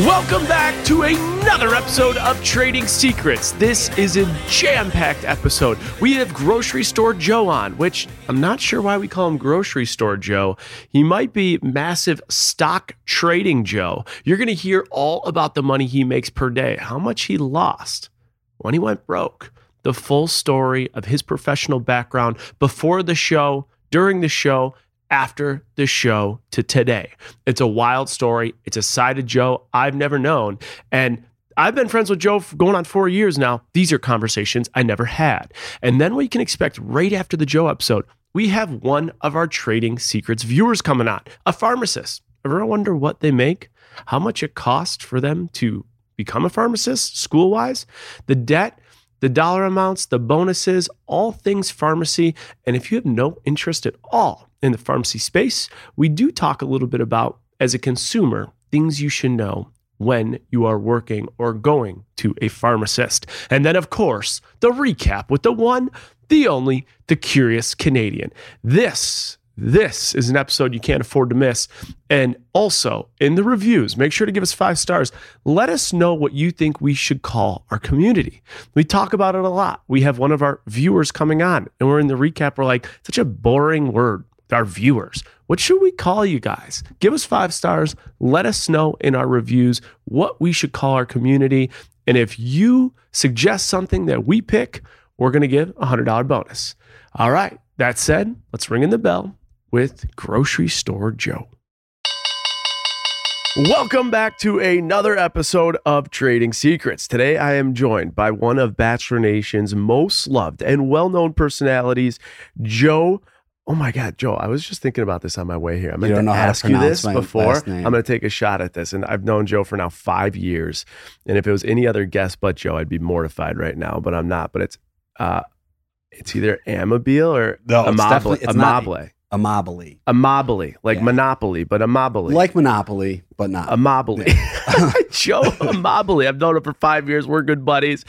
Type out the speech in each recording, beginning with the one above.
Welcome back to another episode of Trading Secrets. This is a jam packed episode. We have Grocery Store Joe on, which I'm not sure why we call him Grocery Store Joe. He might be massive stock trading Joe. You're going to hear all about the money he makes per day, how much he lost when he went broke, the full story of his professional background before the show, during the show, after the show to today. It's a wild story. It's a side of Joe I've never known. And I've been friends with Joe going on four years now. These are conversations I never had. And then what you can expect right after the Joe episode, we have one of our trading secrets viewers coming on, a pharmacist. Ever wonder what they make? How much it costs for them to become a pharmacist school wise? The debt, the dollar amounts, the bonuses, all things pharmacy. And if you have no interest at all in the pharmacy space, we do talk a little bit about, as a consumer, things you should know when you are working or going to a pharmacist. And then, of course, the recap with the one, the only, the curious Canadian. This this is an episode you can't afford to miss. And also, in the reviews, make sure to give us five stars. Let us know what you think we should call our community. We talk about it a lot. We have one of our viewers coming on, and we're in the recap. We're like, such a boring word our viewers. What should we call you guys? Give us five stars. Let us know in our reviews what we should call our community. And if you suggest something that we pick, we're going to give a $100 bonus. All right. That said, let's ring in the bell with Grocery Store Joe. Welcome back to another episode of Trading Secrets. Today I am joined by one of Bachelor Nation's most loved and well known personalities, Joe Oh my God, Joe! I was just thinking about this on my way here. I'm going to ask you this before. I'm going to take a shot at this, and I've known Joe for now five years. And if it was any other guest but Joe, I'd be mortified right now. But I'm not. But it's, uh, it's either Amabile or no, it's Amable. It's Amable. Amabile. Amabile, like yeah. Monopoly, but Amabile. Like Monopoly, but not. Amabile. Yeah. Joe Amabile. I've known him for five years. We're good buddies.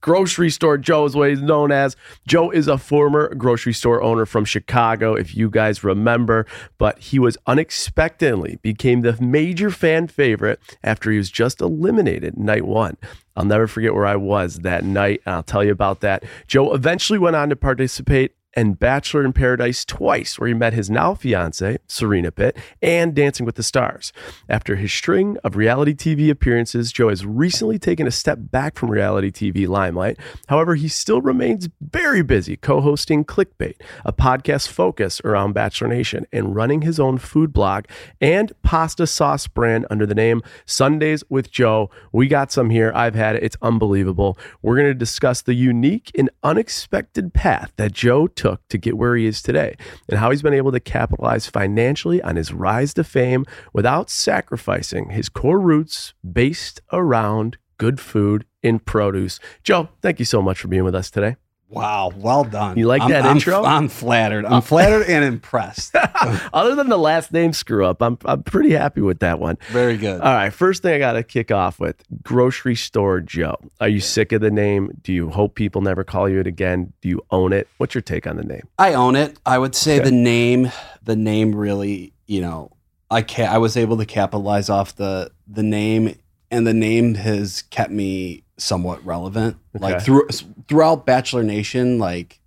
Grocery Store Joe is what he's known as. Joe is a former grocery store owner from Chicago, if you guys remember, but he was unexpectedly became the major fan favorite after he was just eliminated night one. I'll never forget where I was that night. I'll tell you about that. Joe eventually went on to participate and Bachelor in Paradise twice, where he met his now fiancee, Serena Pitt, and Dancing with the Stars. After his string of reality TV appearances, Joe has recently taken a step back from reality TV limelight. However, he still remains very busy co hosting Clickbait, a podcast focused around Bachelor Nation, and running his own food blog and pasta sauce brand under the name Sundays with Joe. We got some here. I've had it. It's unbelievable. We're going to discuss the unique and unexpected path that Joe took to get where he is today and how he's been able to capitalize financially on his rise to fame without sacrificing his core roots based around good food in produce. Joe, thank you so much for being with us today. Wow, well done. You like I'm, that I'm, intro? I'm flattered. I'm flattered and impressed. Other than the last name screw up, I'm I'm pretty happy with that one. Very good. All right, first thing I got to kick off with grocery store Joe. Are you sick of the name? Do you hope people never call you it again? Do you own it? What's your take on the name? I own it. I would say okay. the name, the name really, you know, I ca- I was able to capitalize off the the name, and the name has kept me somewhat relevant. Okay. Like through throughout Bachelor Nation, like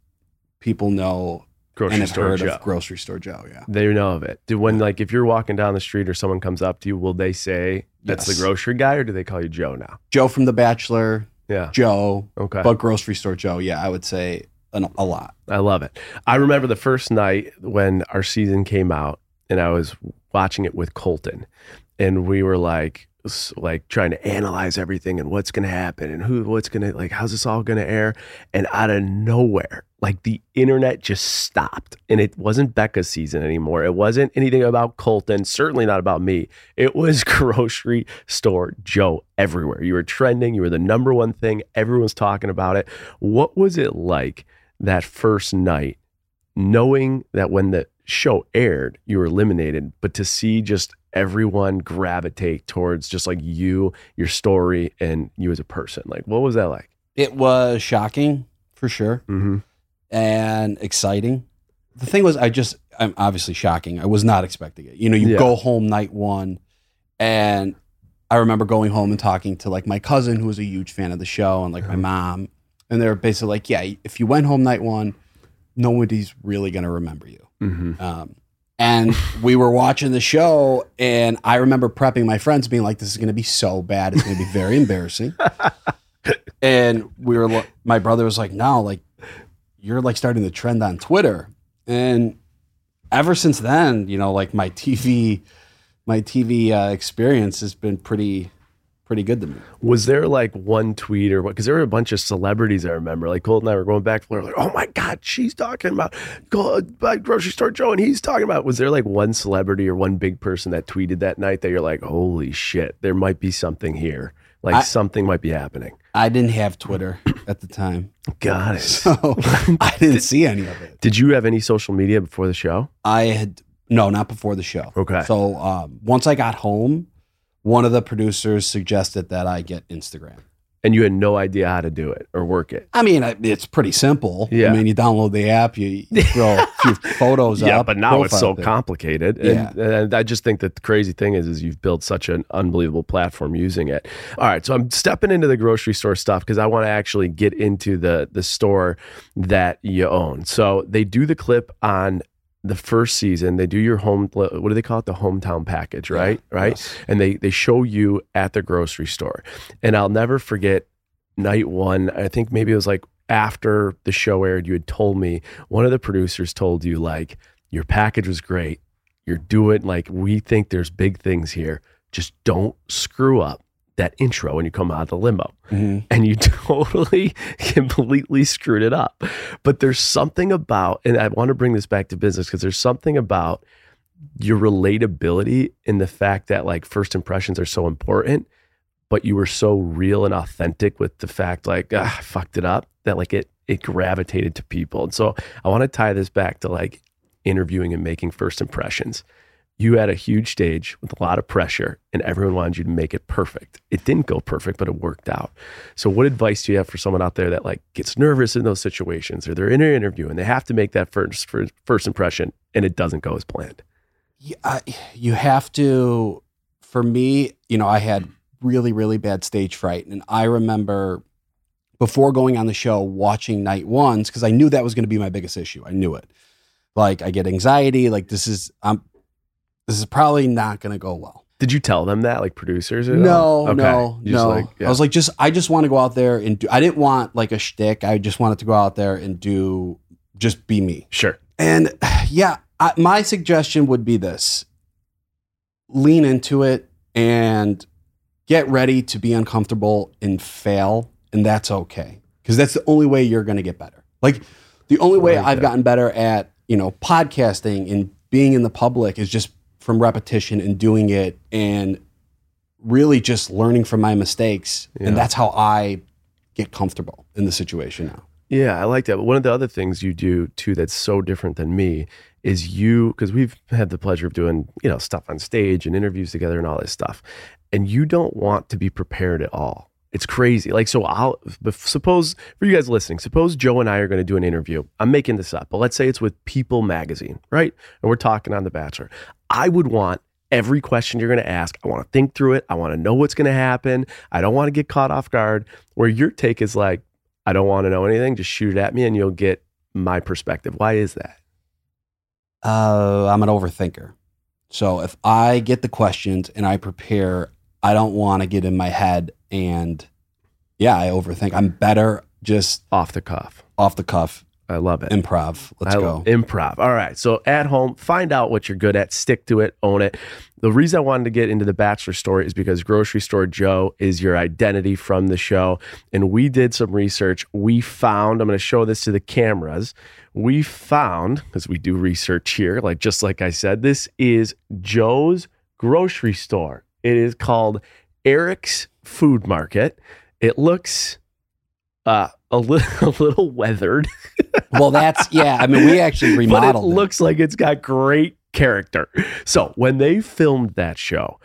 people know grocery and have store heard Joe. of grocery store Joe. Yeah, they know of it. Do when like if you're walking down the street or someone comes up to you, will they say that's yes. the grocery guy, or do they call you Joe now? Joe from The Bachelor. Yeah, Joe. Okay, but grocery store Joe. Yeah, I would say an, a lot. I love it. I remember the first night when our season came out, and I was watching it with Colton, and we were like like trying to analyze everything and what's going to happen and who what's going to like how's this all going to air? And out of nowhere like the internet just stopped. And it wasn't becca's season anymore. It wasn't anything about colton certainly not about me. It was grocery store joe everywhere. You were trending. You were the number one thing. Everyone's talking about it. What was it like that first night knowing that when the show aired you were eliminated but to see just everyone gravitate towards just like you, your story, and you as a person? Like, what was that like? It was shocking for sure Mm-hmm. and exciting. The thing was, I just, I'm obviously shocking. I was not expecting it. You know, you Yeah. go home night one, and I remember going home and talking to like my cousin who was a huge fan of the show and like my mom. And they were basically like, yeah, if you went home night one, nobody's really going to remember you. Mm-hmm. Um, and we were watching the show, and I remember prepping my friends, being like, "This is going to be so bad. It's going to be very embarrassing." and we were, lo- my brother was like, "No, like you're like starting the trend on Twitter." And ever since then, you know, like my TV, my TV uh, experience has been pretty, pretty good to me. Was there like one tweet or what? Because there were a bunch of celebrities I remember. Like Colt and I were going back. We were like, "Oh my god, she's talking about go by grocery store Joe," and he's talking about. Was there like one celebrity or one big person that tweeted that night that you're like, "Holy shit, there might be something here. Like I- something might be happening." I didn't have Twitter at the time, Got it. so I didn't see any of it. Did you have any social media before the show? I had no, not before the show. Okay. So um, once I got home, one of the producers suggested that I get Instagram. And you had no idea how to do it or work it. I mean, it's pretty simple. Yeah. I mean, you download the app, you, you throw a few photos up. yeah, but now it's so pic. complicated. Yeah. And, and I just think that the crazy thing is, is you've built such an unbelievable platform using it. All right, so I'm stepping into the grocery store stuff because I want to actually get into the the store that you own. So they do the clip on the first season. They do your home. What do they call it? The hometown package, right? Right. Yes. and they they show you at the grocery store. And I'll never forget night one. I think maybe it was like after the show aired, you had told me one of the producers told you like your package was great. You're doing like we think there's big things here. Just don't screw up that intro when you come out of the limo Mhm. and you totally completely screwed it up. But there's something about, and I want to bring this back to business because there's something about your relatability in the fact that like first impressions are so important, but you were so real and authentic with the fact like ah, I fucked it up that like it it gravitated to people. And so I want to tie this back to like interviewing and making first impressions. You had a huge stage with a lot of pressure, and everyone wanted you to make it perfect. It didn't go perfect, but it worked out. So, what advice do you have for someone out there that like gets nervous in those situations, or they're in an interview and they have to make that first first, impression, and it doesn't go as planned? Yeah, you have to. For me, you know, I had really, really bad stage fright, and I remember before going on the show watching night ones because I knew that was going to be my biggest issue. I knew it. Like I get anxiety. Like this is I'm. This is probably not going to go well. Did you tell them that, like producers? Or No, Okay. no, no. like, yeah. I was like, just I just want to go out there and do. I didn't want like a shtick. I just wanted to go out there and do just be me. sure. And yeah, I, my suggestion would be this: lean into it and get ready to be uncomfortable and fail, and that's okay because that's the only way you're going to get better. Like the only way like I've that. gotten better at you know podcasting and being in the public is just from repetition and doing it and really just learning from my mistakes, Yeah. and that's how I get comfortable in the situation now. Yeah, I like that. But one of the other things you do too that's so different than me is you because we've had the pleasure of doing you know stuff on stage and interviews together and all this stuff, and you don't want to be prepared at all. It's crazy. Like so, I'll suppose for you guys listening, suppose Joe and I are going to do an interview. I'm making this up, but let's say it's with People Magazine, right? And we're talking on The Bachelor. I would want every question you're going to ask. I want to think through it. I want to know what's going to happen. I don't want to get caught off guard. Where your take is like, I don't want to know anything. Just shoot it at me and you'll get my perspective. Why is that? Uh, I'm an overthinker. So if I get the questions and I prepare, I don't want to get in my head and yeah, I overthink. I'm better just Off the cuff. off the cuff, I love it. improv. Let's I go. improv. All right. So at home, find out what you're good at, stick to it, own it. The reason I wanted to get into the Bachelor story is because Grocery Store Joe is your identity from the show. And we did some research. We found, I'm going to show this to the cameras. We found, because we do research here, like just like I said, this is Joe's grocery store. It is called Eric's Food Market. It looks uh, a, li- a little weathered. well, that's yeah. I mean, we actually but it remodeled. it. looks like it's got great character. So when they filmed that show,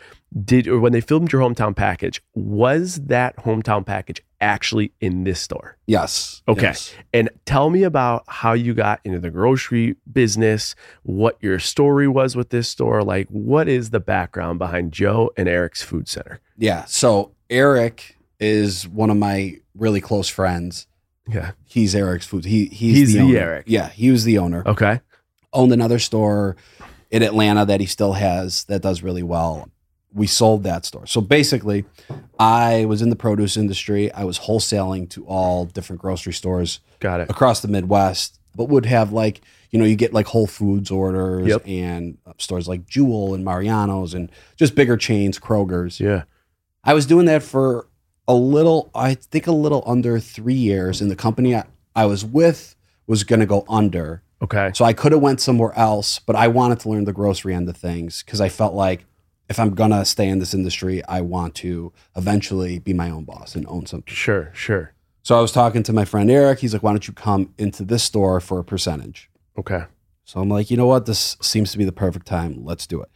did or when they filmed your hometown package, was that hometown package actually in this store? Yes. Okay. yes. And tell me about how you got into the grocery business, what your story was with this store. Like, what is the background behind Joe and Eric's Food Center? Yeah. So Eric is one of my really close friends. Yeah. He's Eric's food. He he's, He's the owner. Eric. Yeah, he was the owner. Okay. Owned another store in Atlanta that he still has that does really well. We sold that store. So basically, I was in the produce industry. I was wholesaling to all different grocery stores Got it. across the Midwest, but would have like, you know, you get like Whole Foods orders Yep. and uh, stores like Jewel and Mariano's and just bigger chains, Kroger's. Yeah. I was doing that for a little, I think a little under three years. And the company I, I was with was going to go under. Okay. So I could have went somewhere else, but I wanted to learn the grocery end of things because I felt like if I'm going to stay in this industry, I want to eventually be my own boss and own something. Sure. Sure. So I was talking to my friend Eric. He's like, why don't you come into this store for a percentage? Okay. So I'm like, you know what? This seems to be the perfect time. Let's do it.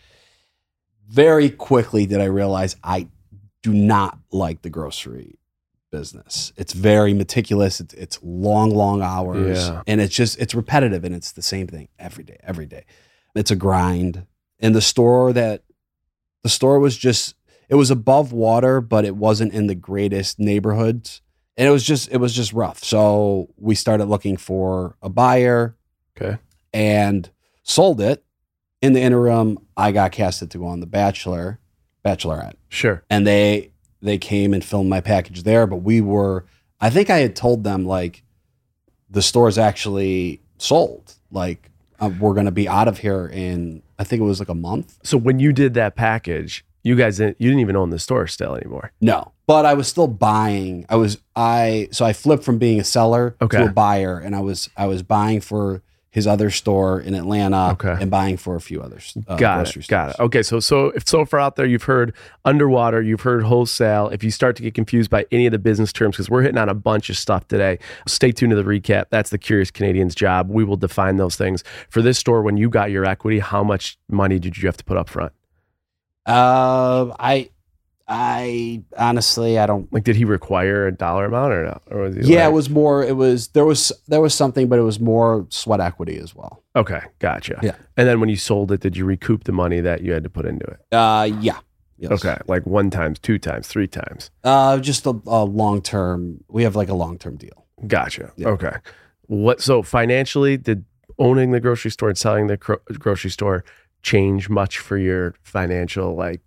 Very quickly did I realize I do not like the grocery business. It's very meticulous. It's, it's long, long hours, Yeah. and it's just it's repetitive, and it's the same thing every day, every day. It's a grind. And the store that the store was just it was above water, but it wasn't in the greatest neighborhoods, and it was just it was just rough. So we started looking for a buyer Okay. and sold it. In the interim, I got casted to go on The Bachelor, Bachelorette, Sure. and they they came and filmed my package there. But we were, I think I had told them like the store's actually sold. Like uh, we're gonna be out of here in I think it was like a month. So when you did that package, you guys didn't, you didn't even own the store still anymore. No, but I was still buying. I was I so I flipped from being a seller Okay. to a buyer, and I was I was buying for his other store in Atlanta Okay. and buying for a few others. Uh, got it. Got it. Okay. So, so if so far out there, you've heard underwater, you've heard wholesale. If you start to get confused by any of the business terms, because we're hitting on a bunch of stuff today, stay tuned to the recap. That's the Curious Canadian's job. We will define those things. For this store, when you got your equity, how much money did you have to put up front? Uh, I, I honestly, I don't. Like, did he require a dollar amount or no? Or was he Yeah, like- it was more. It was there was there was something, but it was more sweat equity as well. okay. Gotcha. Yeah. And then when you sold it, did you recoup the money that you had to put into it? Uh, yeah. Yes. Okay. Like one times, two times, three times. Uh, just a, a long term. We have like a long term deal. Gotcha. Yeah. Okay. What? So financially, did owning the grocery store and selling the cro- grocery store change much for your financial like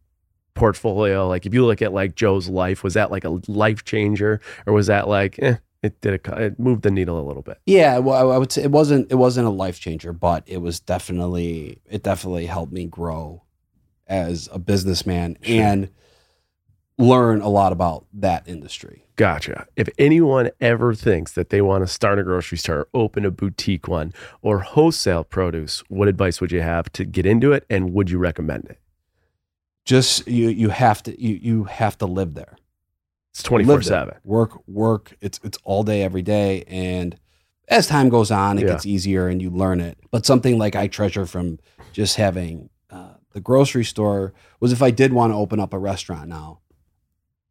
portfolio? Like, if you look at like Joe's life, was that like a life changer, or was that like, eh, it did a, it moved the needle a little bit? Yeah, well, I would say it wasn't it wasn't a life changer, but it was definitely it definitely helped me grow as a businessman Sure. and learn a lot about that industry. Gotcha. If anyone ever thinks that they want to start a grocery store, open a boutique one, or wholesale produce, what advice would you have to get into it, and would you recommend it? Just you you have to you you have to live there. It's twenty four seven. Work, work. It's it's all day, every day, and as time goes on, it Yeah. gets easier and you learn it. But something like I treasure from just having uh, the grocery store was if I did want to open up a restaurant now,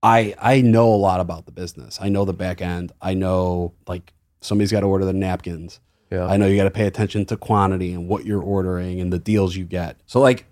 I I know a lot about the business. I know the back end. I know like somebody's got to order the napkins. Yeah. I know you got to pay attention to quantity and what you're ordering and the deals you get. So like,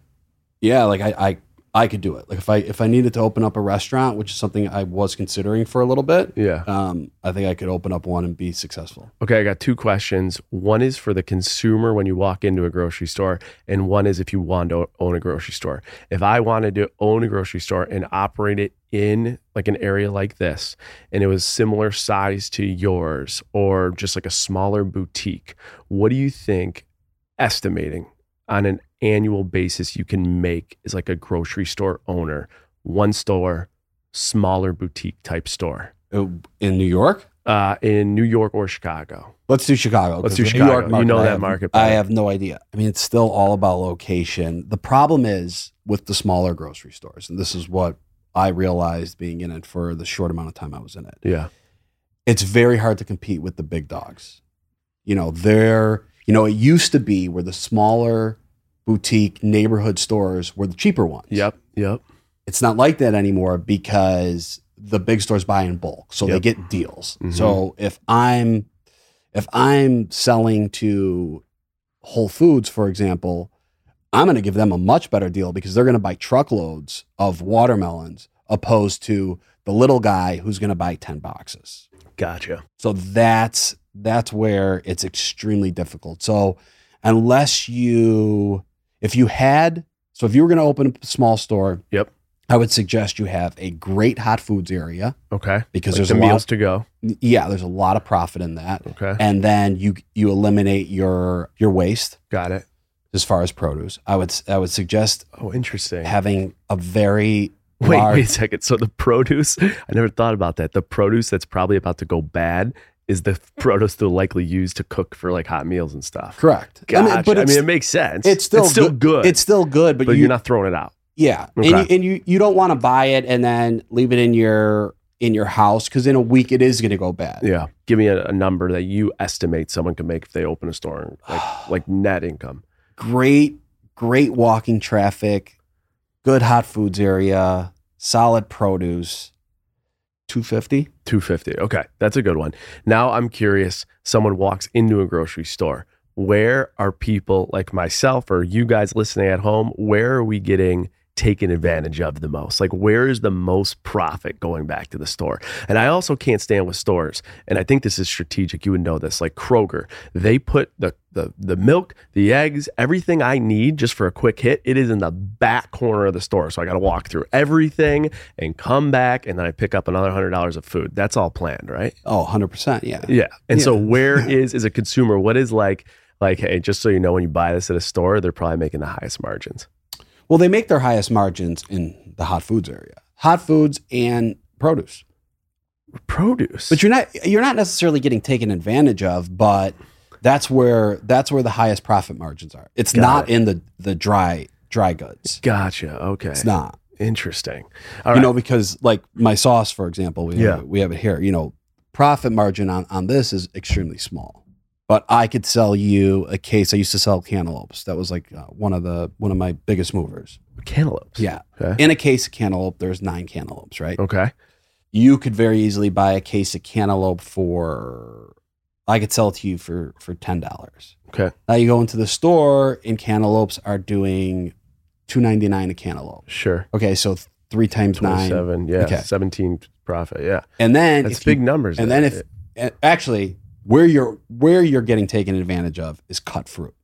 yeah, like I, I I could do it. Like if I if I needed to open up a restaurant, which is something I was considering for a little bit, yeah. um, I think I could open up one and be successful. Okay, I got two questions. One is for the consumer when you walk into a grocery store, and one is if you want to own a grocery store. If I wanted to own a grocery store and operate it in like an area like this, and it was similar size to yours, or just like a smaller boutique, what do you think estimating on an annual basis you can make is like a grocery store owner, one store, smaller boutique type store Uh, In New York, uh, in New York or Chicago? let's do Chicago. Let's do Chicago. You know I that have- market I have no idea. I mean, it's still all about location. The problem is with the smaller grocery stores, and this is what I realized being in it for the short amount of time I was in it. Yeah. it's very hard to compete with the big dogs. You know, they're, you know, it used to be where the smaller boutique neighborhood stores were the cheaper ones. Yep. Yep. It's not like that anymore because the big stores buy in bulk, so they get deals. Mhm. So if I'm if I'm selling to Whole Foods, for example, I'm going to give them a much better deal because they're going to buy truckloads of watermelons opposed to the little guy who's going to buy 10 boxes. Gotcha. So that's that's where it's extremely difficult. So unless you if you had so if you were going to open a small store, Yep. I would suggest you have a great hot foods area Okay. because Like there's the a meals lot to go. yeah, there's a lot of profit in that. Okay. And then you you eliminate your your waste Got it. as far as produce. I would I would suggest Oh, interesting. having a very Wait, large wait a second. So the produce, I never thought about that. The produce that's probably about to go bad is the produce they'll likely used to cook for like hot meals and stuff. correct. Gotcha. I mean, it's, it makes sense. it's still it's still good. good. It's still good, but, but you, you're not throwing it out. Yeah, Okay. and you, and you you don't want to buy it and then leave it in your in your house because in a week it is going to go bad. Yeah. Give me a, a number that you estimate someone can make if they open a store, like like net income. Great, great walking traffic, good hot foods area, solid produce. Two fifty. 250. Okay. That's a good one. Now I'm curious someone walks into a grocery store. Where are people like myself or you guys listening at home? Where are we getting taken advantage of the most? Like, where is the most profit going back to the store? And I also can't stand with stores. And I think this is strategic. You would know this. Like Kroger, they put the the, the milk, the eggs, everything I need just for a quick hit, it is in the back corner of the store. So I got to walk through everything and come back, and then I pick up another hundred dollars of food. That's all planned, right? Oh, 100 percent. Yeah. Yeah. And so where is as a consumer, what is like like, hey, just so you know, when you buy this at a store, they're probably making the highest margins. Well, they make their highest margins in the hot foods area, hot foods and produce. Produce. But you're not you're not necessarily getting taken advantage of, but that's where that's where the highest profit margins are. It's Got not it. in the the dry dry goods. gotcha. Okay. It's not. Interesting. All you right. know, because like my sauce, for example, we Yeah. have, we have it here. You know, profit margin on on this is extremely small. But I could sell you a case. I used to sell cantaloupes. That was like uh, one of the one of my biggest movers. Cantaloupes. Yeah, Okay. in a case of cantaloupe, there's nine cantaloupes, right? Okay. You could very easily buy a case of cantaloupe for. I could sell it to you for for ten dollars. Okay. Now you go into the store and cantaloupes are doing two ninety nine a cantaloupe. Sure. Okay, so three times nine, 27. Yeah. Okay. 17 profit. Yeah. and then That's you- big numbers. and then if actually where you're where you're getting taken advantage of is cut fruit.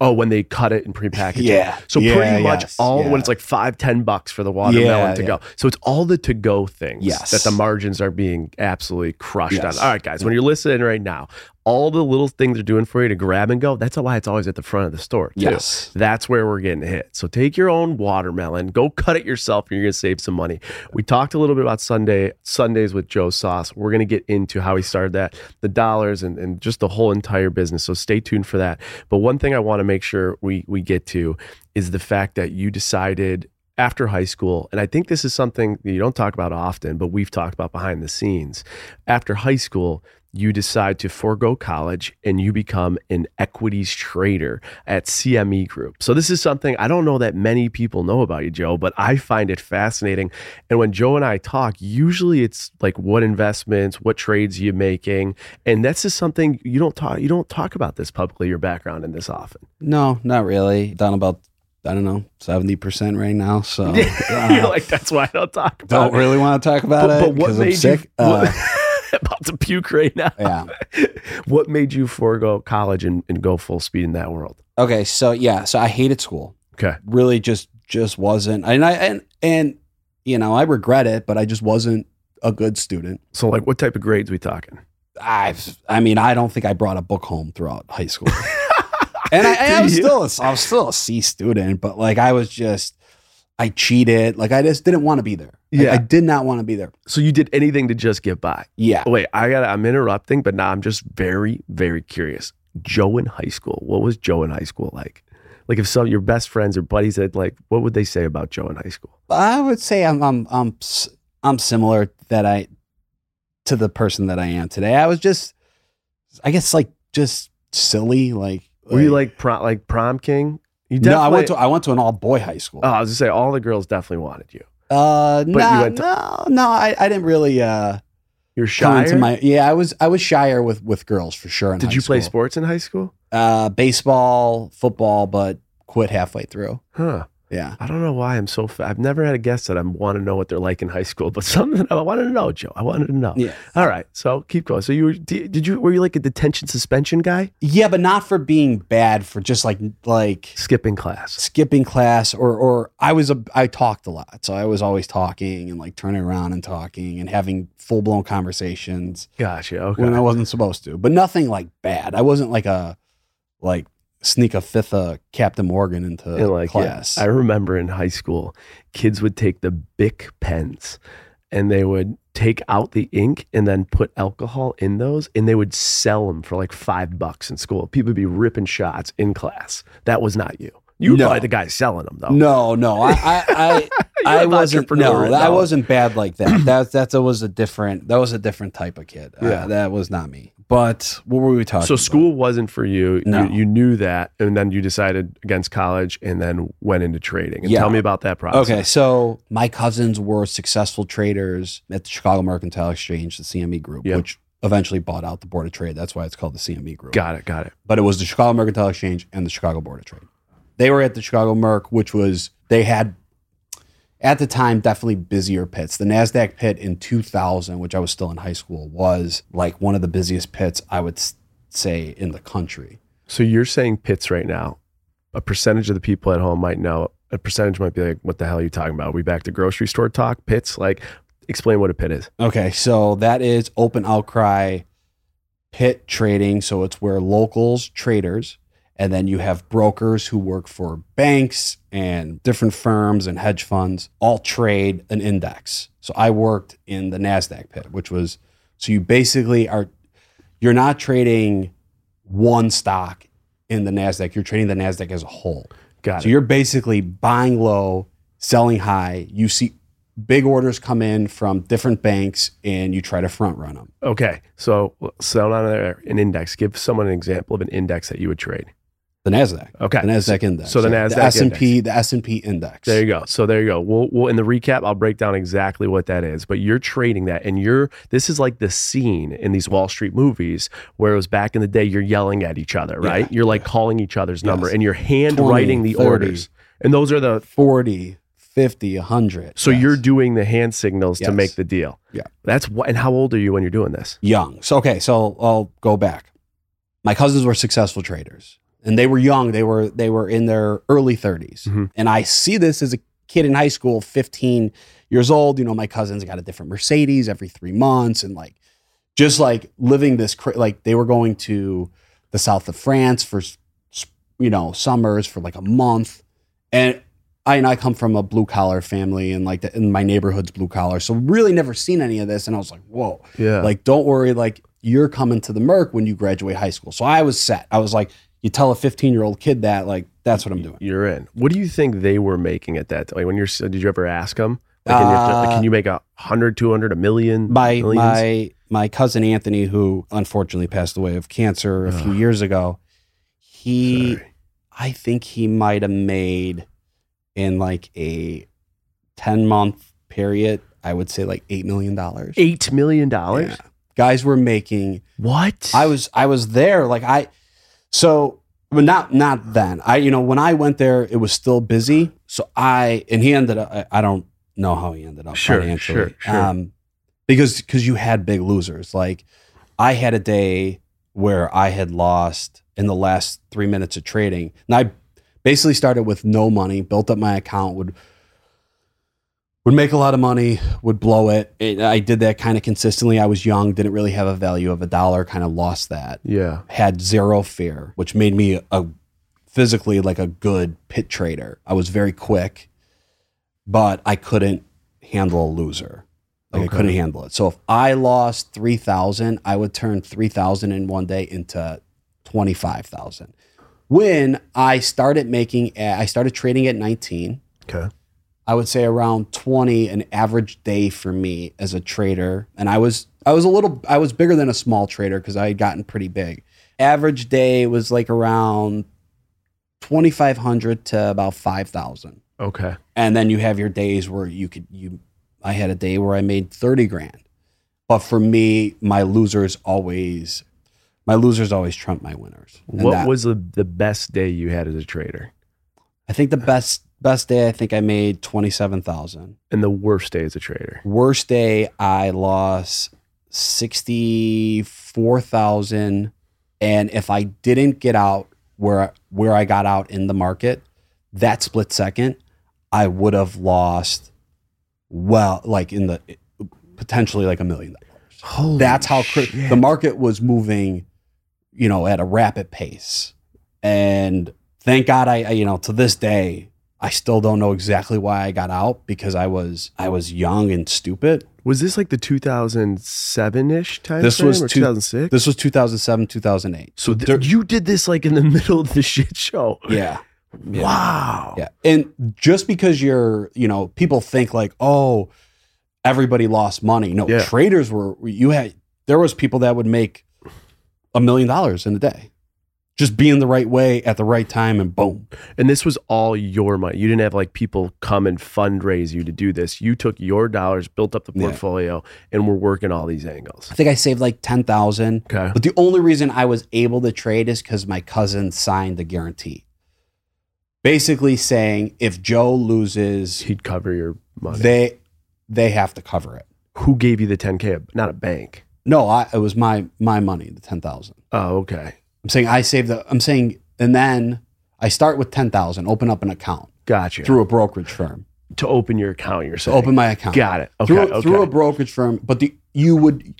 oh, when they cut it and prepackage it. Yeah. So Yeah, pretty much yes, all yeah. when it's like five, ten bucks for the watermelon Yeah, to go. So it's all the to go things Yes. that the margins are being absolutely crushed Yes. on. All right, guys, when mm. you're listening right now, all the little things they're doing for you to grab and go, that's why it's always at the front of the store. Too. Yes. That's where we're getting hit. So take your own watermelon, go cut it yourself, and you're gonna save some money. We talked a little bit about Sunday Sundays with Joe Sauce. We're gonna get into how he started that, the dollars, and, and just the whole entire business. So stay tuned for that. But one thing I want to make sure we we get to is the fact that you decided after high school, and I think this is something you don't talk about often, but we've talked about behind the scenes. After high school, you decide to forego college and you become an equities trader at CME Group. So this is something I don't know that many people know about you, Joe, but I find it fascinating. And when Joe and I talk, usually it's like what investments, what trades you're making, and that's just something you don't talk you don't talk about this publicly, your background in this often. No, not really. Done about I don't know seventy percent right now. So You're uh, like, that's why I don't talk about don't it. really want to talk about But, it but what 'cause I'm made sick. you Uh, about to puke right now? yeah. what made you forego college and, and go full speed in that world? Okay. So yeah. So I hated school. Okay. Really, just just wasn't. And I and and you know I regret it, but I just wasn't a good student. So like what type of grades we talking? I've, I mean, I don't think I brought a book home throughout high school. and I, I was still, a, I was still a C student, but like I was just, I cheated. Like I just didn't want to be there. Like, Yeah. I did not want to be there. So you did anything to just get by. Yeah. Wait, I got I'm interrupting, but now I'm just very, very curious. Joe in high school. What was Joe in high school like? Like if some of your best friends or buddies had like, what would they say about Joe in high school? I would say I'm, I'm, I'm, I'm similar that I, to the person that I am today. I was just, I guess like just silly. Like, Were you like prom, like prom king? You No, I went to I went to an all boy high school. Oh, I was gonna say all the girls definitely wanted you. uh, you no, went to- no, no. I, I didn't really uh You're shy. my. Yeah, I was I was shyer with with girls for sure. Did you play school. sports in high school? Uh, baseball, football, but quit halfway through. Huh. Yeah. I don't know why I'm so. Fa- I've never had a guest that I want to know what they're like in high school, but something I wanted to know, Joe. I wanted to know. Yeah. All right, so keep going. So you were, did did you were you like a detention suspension guy? Yeah, but not for being bad. For just like like Skipping class. skipping class or or I was a I talked a lot, so I was always talking and like turning around and talking and having full blown conversations Gotcha. Okay. when I wasn't supposed to, but nothing like bad. I wasn't like a like sneak a fifth of Captain Morgan into And like, yeah, class. I remember in high school, kids would take the Bic pens and they would take out the ink and then put alcohol in those and they would sell them for like five bucks in school. People would be ripping shots in class. That was not you. You were No. probably the guy selling them though. no, no, I I I, I wasn't. No, I wasn't bad like that. That that was a different. That was a different type of kid. Uh, Yeah. that was not me. But what were we talking? So about? school wasn't for you. No. you. You knew that, and then you decided against college, and then went into trading. And Yeah. tell me about that process. Okay, so my cousins were successful traders at the Chicago Mercantile Exchange, the CME Group, Yeah. which eventually bought out the Board of Trade. That's why it's called the CME Group. got it, got it. But it was the Chicago Mercantile Exchange and the Chicago Board of Trade. They were at the Chicago Merc, which was they had at the time definitely busier pits. The Nasdaq pit in 2000, which I was still in high school, was like one of the busiest pits I would say in the country. So you're saying pits right now. A percentage of the people at home might know. A percentage might be like, "What the hell are you talking about? Are we back to grocery store talk? Pits? Like, explain what a pit is." Okay, so that is open outcry pit trading. So it's where locals, traders, and then you have brokers who work for banks and different firms and hedge funds all trade an index. So I worked in the NASDAQ pit, which was so you basically are, you're not trading one stock in the NASDAQ, you're trading the NASDAQ as a whole. Got it. So it. you're basically buying low, selling high. You see big orders come in from different banks and you try to front run them. Okay, so sell on there an index. Give someone an example of an index that you would trade. The Nasdaq. Okay, The Nasdaq index. so the Yeah. Nasdaq the S&P, the S&P index. There you go. So there you go. We'll, we'll in the recap, I'll break down exactly what that is. But you're trading that, and you're this is like the scene in these Wall Street movies where it was back in the day. You're yelling at each other, right? Yeah, you're like calling each other's number, Yes. and you're handwriting the 30. orders. And those are the 40, 50, 100. so Yes. you're doing the hand signals to make the deal. Yeah. That's what. And how old are you when you're doing this? young. So okay, so I'll go back. My cousins were successful traders, and they were young. They were they were in their early 30s, Mhm. and I see this as a kid in high school, fifteen years old. You know, my cousins got a different Mercedes every three months, and like just like living this cra- like they were going to the south of France for you know summers for like a month, and I and I come from a blue collar family, and like the, and my neighborhood's blue collar, so really never seen any of this, and I was like, whoa. Yeah. Like, don't worry, like you're coming to the Merc when you graduate high school. So I was set. I was like, you tell a 15 year old kid that, like, that's what I'm doing. you're in. What do you think they were making at that? Like when you're, did you ever ask them? Like, can, you, Uh, like, can you make a hundred, two hundred, a million? My millions? my my cousin Anthony, who unfortunately passed away of cancer a few years ago, he Sorry. I think he might have made in like a 10 month period, I would say like eight million dollars. eight million dollars. Yeah. Guys were making What? I was I was there like I so but not not then. I you know when I went there it was still busy. So I and he ended up I, I don't know how he ended up Sure, financially. sure, sure. Um because because you had big losers. Like I had a day where I had lost in the last 3 minutes of trading. And I basically started with no money, built up my account would would make a lot of money, would blow it. it I did that kind of consistently. I was young, didn't really have a value of a dollar, kind of lost that. yeah. Had zero fear, which made me a physically like a good pit trader. I was very quick, but I couldn't handle a loser. Like Okay. I couldn't handle it. So if I lost 3000, I would turn 3000 in one day into 25,000. When I started making I started trading at 19, Okay. I would say around 20 an average day for me as a trader. And I was I was a little I was bigger than a small trader because I had gotten pretty big. Average day was like around 2500 to about 5000 Okay. and then you have your days where you could you i had a day where i made 30 grand but for me my losers always my losers always trump my winners And What that- was the, the best day you had as a trader i think the best best day i think i made 27000 and the worst day as a trader? worst day i lost 64000 and if i didn't get out where where i got out in the market that split second i would have lost well like in the potentially like a million dollars Holy that's how shit. the market was moving you know at a rapid pace and thank god I, I you know to this day i still don't know exactly why i got out because i was i was young and stupid Was this like the 2007 ish time This was or 2006? this was 2007 2008 so th- there- you did this like in the middle of the shit show. yeah Yeah. Wow. yeah and just because you're you know people think like oh everybody lost money no Yeah. traders were you had there was people that would make a million dollars in a day just being the right way at the right time and boom And this was all your money. You didn't have like people come and fundraise you to do this. You took your dollars, built up the Yeah. portfolio, and were working all these angles. I think I saved like 10,000. Okay. But the only reason I was able to trade is because my cousin signed the guarantee. Basically saying if Joe loses, He'd cover your money. they they have to cover it. Who gave you the 10K? Not a bank. No, I, it was my my money, the 10,000. Oh, okay. I'm saying I saved the I'm saying and then I start with 10,000, open up an account Gotcha. through a brokerage firm. to open your account, you're To open my account. Got it. Okay. through, okay. through a brokerage firm, but the you would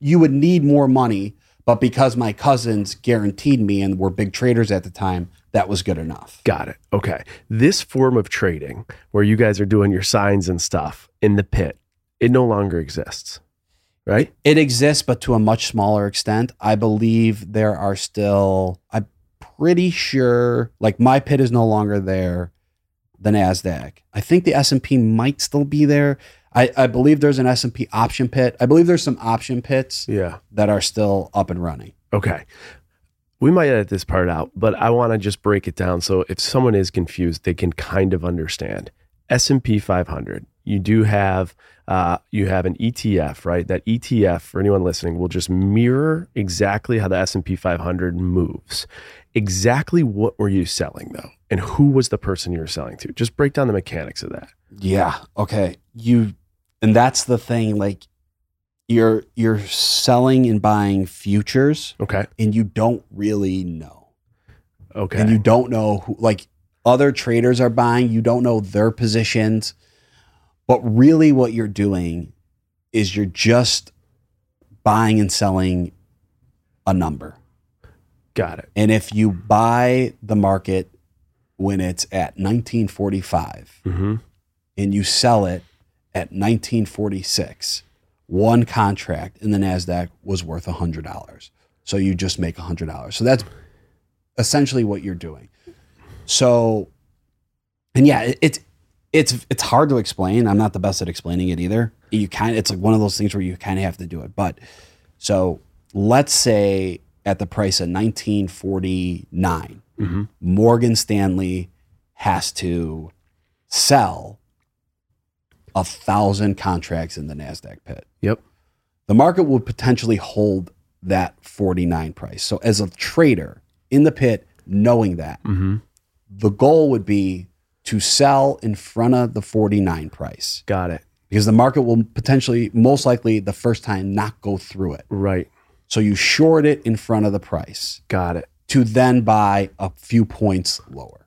you would need more money, but because my cousins guaranteed me and were big traders at the time, that was good enough. Got it. Okay. This form of trading where you guys are doing your signs and stuff in the pit, it no longer exists. Right? It exists, but to a much smaller extent. I believe there are still. I'm pretty sure, like my pit is no longer there. The Nasdaq. I think the S and P might still be there. I, I believe there's an S and P option pit. I believe there's some option pits Yeah. that are still up and running. Okay. We might edit this part out, but I want to just break it down so if someone is confused, they can kind of understand. S&P 500. You do have uh, you have an ETF, right? That ETF for anyone listening will just mirror exactly how the S&P 500 moves. Exactly what were you selling though, and who was the person you were selling to? Just break down the mechanics of that. Yeah. Okay. You and that's the thing like you're you're selling and buying futures Okay. and you don't really know. Okay. And you don't know who like other traders are buying, you don't know their positions. But really what you're doing is you're just buying and selling a number. Got it. And if you buy the market when it's at 1945 hmm and you sell it at 1946, one contract in the NASDAQ was worth $100. So you just make $100. So that's essentially what you're doing. So, and yeah, it- it's, it's, hard to explain. I'm not the best at explaining it either. You kind of, it's like one of those things where you kind of have to do it. But so let's say at the price of 1949, hmm Morgan Stanley has to sell a thousand contracts in the NASDAQ pit. Yep. The market would potentially hold that 49 price. So, as a trader in the pit, knowing that, hmm the goal would be to sell in front of the 49 price Got it. because the market will potentially, most likely, the first time not go through it. Right. So, you short it in front of the price Got it. to then buy a few points lower.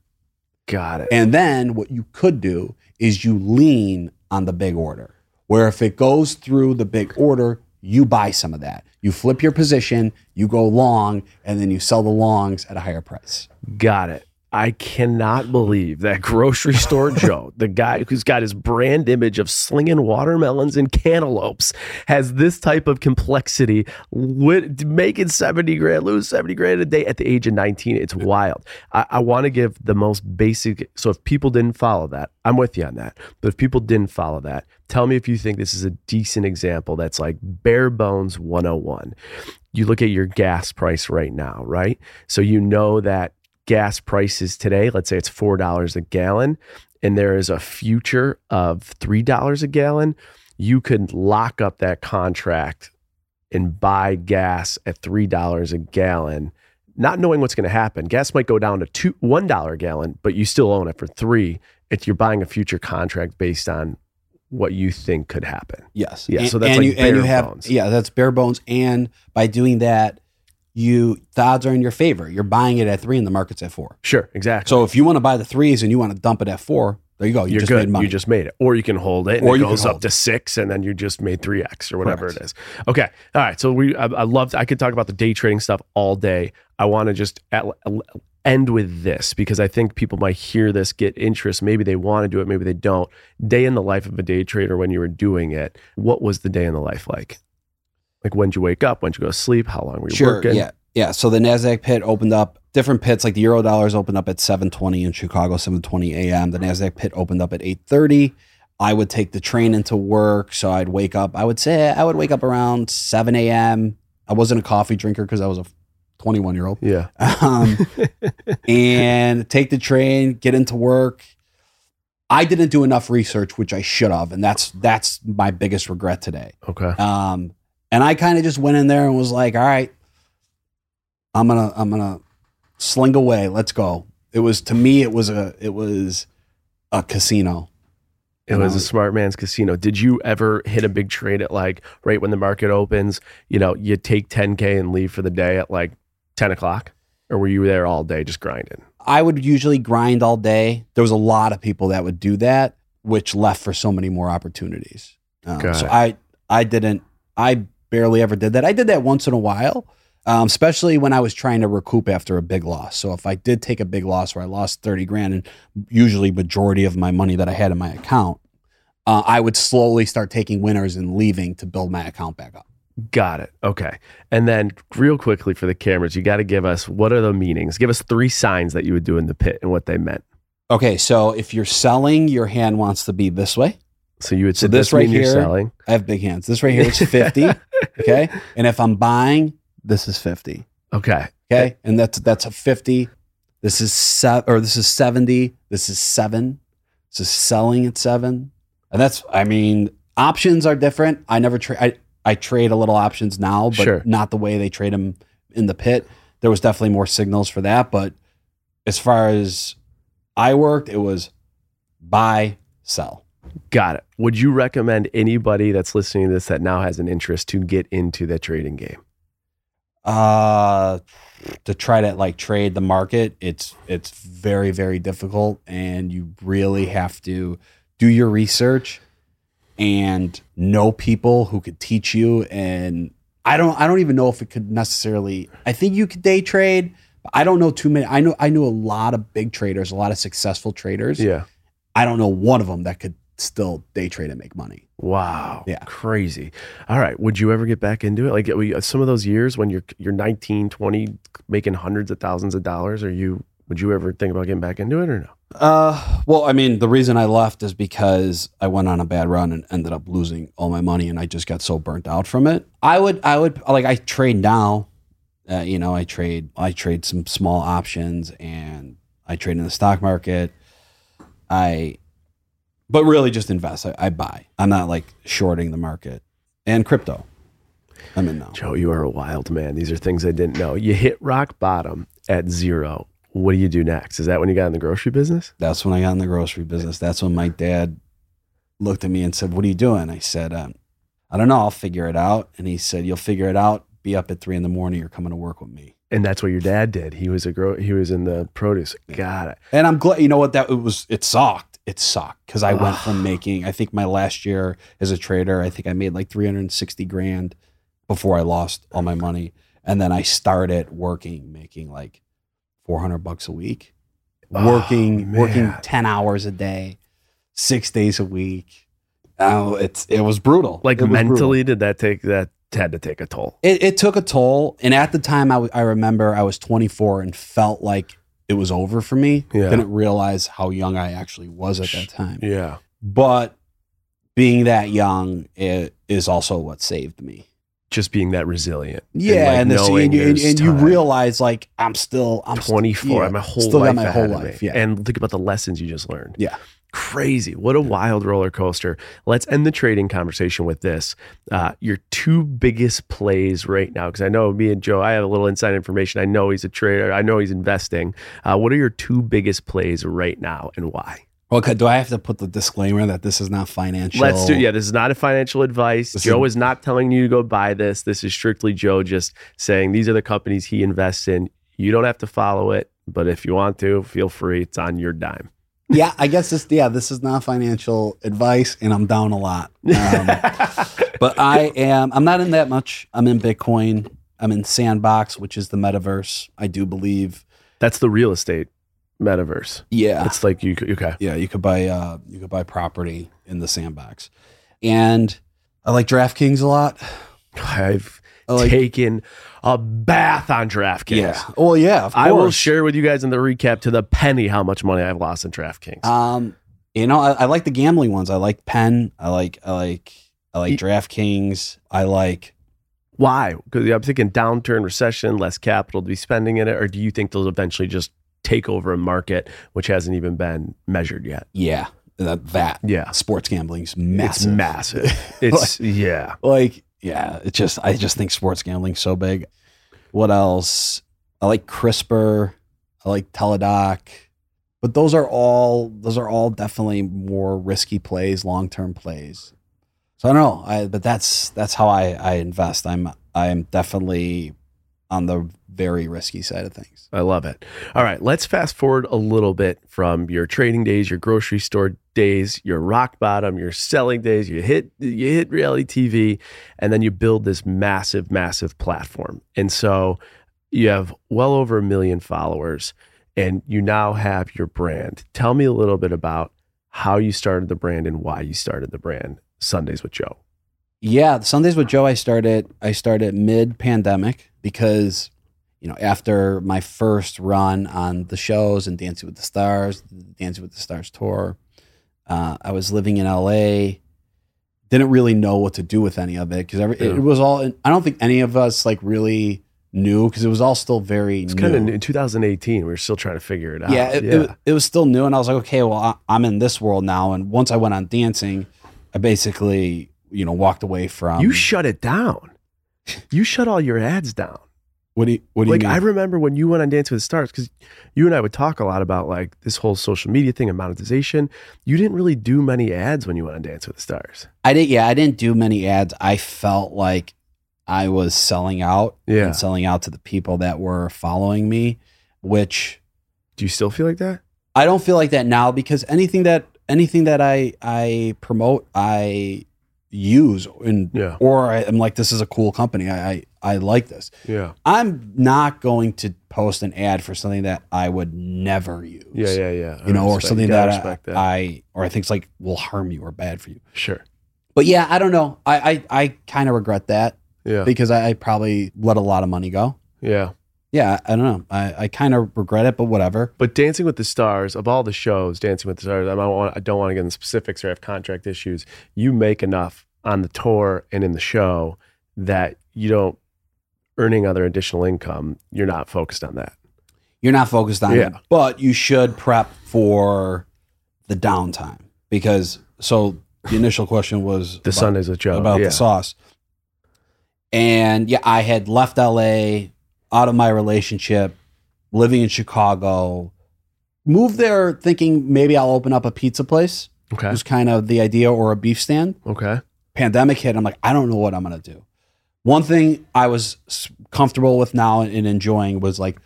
Got it. And then what you could do is you lean on the big order, where if it goes through the big order, you buy some of that. You flip your position, you go long, and then you sell the longs at a higher price. Got it. I cannot believe that grocery store Joe, the guy who's got his brand image of slinging watermelons and cantaloupes, has this type of complexity, with, making 70 grand, lose 70 grand a day at the age of 19. It's wild. I, I want to give the most basic. So if people didn't follow that, I'm with you on that. But if people didn't follow that, tell me if you think this is a decent example that's like bare bones 101. You look at your gas price right now, right? So you know that gas prices today, let's say it's $4 a gallon, and there is a future of $3 a gallon, you could lock up that contract and buy gas at $3 a gallon, not knowing what's going to happen. Gas might go down to two, $1 a gallon, but you still own it for three. If you're buying a future contract based on what you think could happen. Yes. Yeah, And- so that's and like you, and you bare have bones. yeah, that's bare bones. And by doing that, you the odds are in your favor. You're buying it at three, and the market's at four. Sure, exactly. So if you want to buy the threes and you want to dump it at four, there you go. You you're just good. made money. You just made it. Or you can hold it and Or it you goes up to six and then you just made 3x or whatever Correct. it is. Okay. All right. So we, I, I love, I could talk about the day trading stuff all day. I want to just at, end with this because I think people might hear this, get interest. Maybe they want to do it, maybe they don't. Day in the life of a day trader when you were doing it, what was the day in the life like? Like when you wake up? When you go to sleep? How long were you sure. working? Yeah. Yeah. So the Nasdaq pit opened up. Different pits like the Euro dollars opened up at 7:20 in Chicago, 7:20 a.m. The Nasdaq pit opened up at 8:30. I would take the train into work, so I'd wake up. I would say I would wake up around 7 a.m. I wasn't a coffee drinker because I was a 21 year old. Yeah. um, and take the train, get into work. I didn't do enough research, which I should have, and that's that's my biggest regret today. Okay. Um, and I kind of just went in there and was like, "All right, I'm gonna I'm gonna sling away. Let's go." It was to me, it was a it was a casino. It was a smart man's casino. Did you ever hit a big trade at like right when the market opens? You know, you take 10K and leave for the day at like 10 o'clock? Or were you there all day just grinding? I would usually grind all day. There was a lot of people that would do that, which left for so many more opportunities. Um, so it. I I didn't. I barely ever did that. I did that once in a while, um, especially when I was trying to recoup after a big loss. So if I did take a big loss where I lost thirty grand, and usually majority of my money that I had in my account, uh, I would slowly start taking winners and leaving to build my account back up. Got it. Okay. And then, real quickly for the cameras, you got to give us what are the meanings? Give us three signs that you would do in the pit and what they meant. Okay, so if you're selling, your hand wants to be this way. So you would So say this this right here- selling. I have big hands. This right here is 50. okay. And if I'm buying, this is 50. Okay. Okay. And that's that's a 50. This is seven or this is 70. This is seven. This is selling at seven. And that's I mean, options are different. I never trade I, I trade a little options now, but Sure. not the way they trade them in the pit. There was definitely more signals for that. But as far as I worked, it was buy, sell. Got it. Would you recommend anybody that's listening to this that now has an interest to get into the trading game? uh to try to like trade the market it's it's very very difficult and you really have to do your research and know people who could teach you and i don't i don't even know if it could necessarily i think you could day trade but i don't know too many i know i knew a lot of big traders a lot of successful traders Yeah. i don't know one of them that could still day trade and make money Wow. Yeah. Crazy. All right. Would you ever get back into it? Like some of those years when you're you're 19, 20 making hundreds of thousands of dollars, are you would you ever think about getting back into it or no? Uh, well, I mean, the reason I left is because I went on a bad run and ended up losing all my money, and I just got so burnt out from it. I would, I would like, I trade now. Uh, you know, I trade, I trade some small options, and I trade in the stock market. I, but really just invest. I, I buy. I'm not like shorting the market and crypto. I'm in now. Joe, you are a wild man. These are things I didn't know. You hit rock bottom at zero. What do you do next? Is that when you got in the grocery business? That's when I got in the grocery business. That's when my dad looked at me and said, "What are you doing?" I said, um, "I don't know. I'll figure it out." And he said, "You'll figure it out. Be up at three in the morning. You're coming to work with me." And that's what your dad did. He was a grow. He was in the produce. Got it. And I'm glad. You know what? That it was. It sucked. It sucked because I went from making. I think my last year as a trader, I think I made like 360 grand before I lost all my money, and then I started working, making like 400 bucks a week, Oh, working working 10 hours a day, six days a week. Oh, it's it was brutal. Like was brutal. mentally, did that take that had to take a toll? It, it took a toll. And at the time, I, w- I remember I was 24 and felt like it was over for me. Yeah. Didn't realize how young I actually was at that time. Yeah. But being that young is also what saved me. just being that resilient. Yeah, like, and, this, and, you, and, and you realize like I'm still I'm st- 24. yeah, my whole still life got my whole life. Yeah, And think about the lessons you just learned. yeah. Crazy. What a wild roller coaster. Let's end the trading conversation with this. Uh, your two biggest plays right now, because I know me and Joe, I have a little inside information. I know he's a trader, I know he's investing. Uh, what are your two biggest plays right now and why? Okay, do I have to put the disclaimer that this is not financial? Let's do. Yeah, this is not a financial advice. This Joe is- is not telling you to go buy this. This is strictly Joe just saying these are the companies he invests in. You don't have to follow it, but if you want to, feel free. It's on your dime. Yeah, I guess this. Yeah, this is not financial advice, and I'm down a lot. Um, but I am. I'm not in that much. I'm in Bitcoin. I'm in Sandbox, which is the metaverse. I do believe. That's the real estate metaverse. Yeah, It's like you okay. yeah. You could buy. Uh, you could buy property in the Sandbox, and I like DraftKings a lot. I've like. taken a bath on DraftKings. yeah. Well, yeah. Of course. I will share with you guys in the recap to the penny how much money I've lost in DraftKings. Um, you know, I, I like the gambling ones. I like Penn. I like. I like. I like DraftKings. I like. Why? Because I'm thinking downturn, recession, less capital to be spending in it, or do you think they'll eventually just take over a market which hasn't even been measured yet? Yeah, that. that. Yeah, Sports gambling's massive. it's massive. It's yeah. like yeah it just i just think sports gambling's so big. What else? I like crispr. I like Teladoc but those are all those are all definitely more risky plays long-term plays. So i don't know. I but that's that's how i i invest. I'm i'm definitely on the very risky side of things I love it. All right, let's fast forward a little bit from your trading days, your grocery store days, your rock bottom, your selling days. You hit you hit reality TV, and then you build this massive, massive platform. And so you have well over a million followers, and you now have your brand. Tell me a little bit about how you started the brand and why you started the brand. Sundays with Joe. Yeah, Sundays with Joe. I started. I started mid pandemic because, you know, after my first run on the shows and Dancing with the Stars, Dancing with the Stars tour, uh, I was living in LA. Didn't really know what to do with any of it because Yeah. it was all. I don't think any of us like really knew because it was all still very It's kind of in 2018. We were still trying to figure it out. yeah, it, It, it was still new, and I was like, okay, well, I, I'm in this world now. And once I went on dancing, I basically, you know, walked away from. you shut it down. You shut all your ads down. what do you, what do like you mean? I remember when you went on Dance with the Stars because you and I would talk a lot about like this whole social media thing and monetization. You didn't really do many ads when you went on Dance with the Stars. I didn't. Yeah, I didn't do many ads. I felt like I was selling out Yeah. and selling out to the people that were following me, which Do you still feel like that? I don't feel like that now because anything that anything that I I promote, I use and Yeah. or I, I'm like, this is a cool company. I, I I like this. Yeah. I'm not going to post an ad for something that I would never use. Yeah. Yeah. Yeah. I You know, or something that, I, that. I or I think it's like will harm you or bad for you. sure. But yeah, I don't know. I I, I kind of regret that Yeah. because I, I probably let a lot of money go. Yeah. Yeah, I don't know. I, I kind of regret it, but whatever. But Dancing with the Stars, of all the shows, Dancing with the Stars, I don't want, I don't want to get into specifics or have contract issues. You make enough on the tour and in the show that you don't earning other additional income. You're not focused on that. You're not focused on Yeah. it, but you should prep for the downtime because. So the initial question was The about, Sundays with Joe. about yeah. the sauce, and yeah, I had left LA out of my relationship, living in Chicago, moved there thinking maybe I'll open up a pizza place. Okay. Was kind of the idea, or a beef stand. Okay. Pandemic hit, I'm like, I don't know what I'm gonna do. One thing I was comfortable with now and enjoying was like